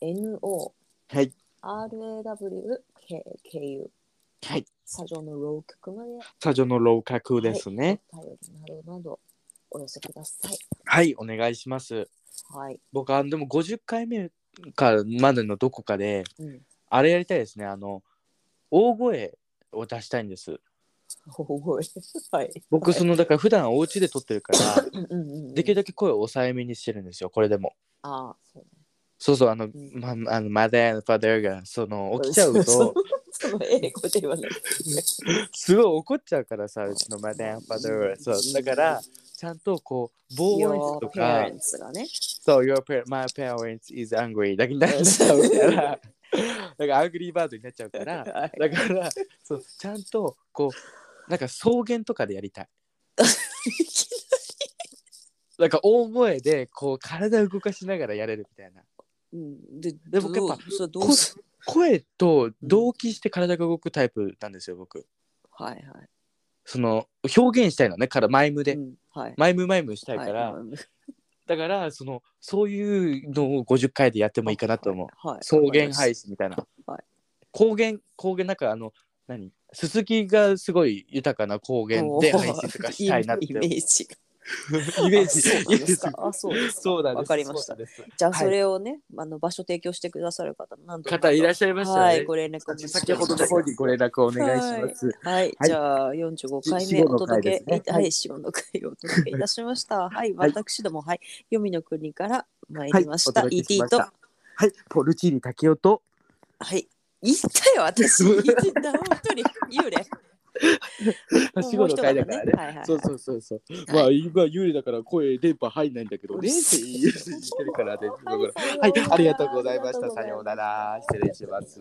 NO、はい。RAW、KU、はい。サジョの楼閣まで。スタジオの楼閣ですね。お便りなどなどお寄せください。はい、お願いします。はい。僕はでも50回目かまでのどこかでうん。あれやりたいですね。あの大声を出したいんです はい。僕そのだから普段お家で撮ってるから うんうんうん。できるだけ声を抑えめにしてるんですよこれでもああ、そうね。そうそうあの、んまあのマダーのファダーがその起きちゃうそと その英語で言わない。すごい怒っちゃうからさうちのマダーファダーはそうだからちゃんとこうボーイ Your スとか parents がね。そう your par my parents is angry だけになっちゃうからだからアングリーバードになっちゃうからはいだからそうちゃんとこうなんか草原とかでやりたい。なんか大声でこう体を動かしながらやれるみたいな。うん、でで僕やっぱどうそれどうす声と同期して体が動くタイプなんですよ僕。はいはい。その表現したいのねからマイムで、うんはい。マイムマイムしたいから、はいだからそのそういうのを50回でやってもいいかなと思う、はい。草原配信みたいな、はい。高原高原なんかあの何？すすきがすごい豊かな高原で配信とかしたいなって。イメージが。イメージ。あそうなんですか？あ、そうですか。そうなんです。わかりました。じゃあ、はいそれをね、あの場所提供してくださる方、何度も方いらっしゃいましたね、はい、ご連絡先ほどの方にご連絡をお願いします、はい、はいじゃあ45回し目お届け、ねはい、死後の回をお届けいたしました。はい、私ども、はい、黄泉の国から参りました。はいお届け ET と、はい。ポルチーニ竹雄と。はい、言ったよ、私。言った、本当に、幽霊。死後の回だからね。もう一方はいはいはい。そうそうそうそう、はい。まあ今幽霊だから声電波入んないんだけどね。って言ってるからね。はいありがとうございました。さようなら。失礼します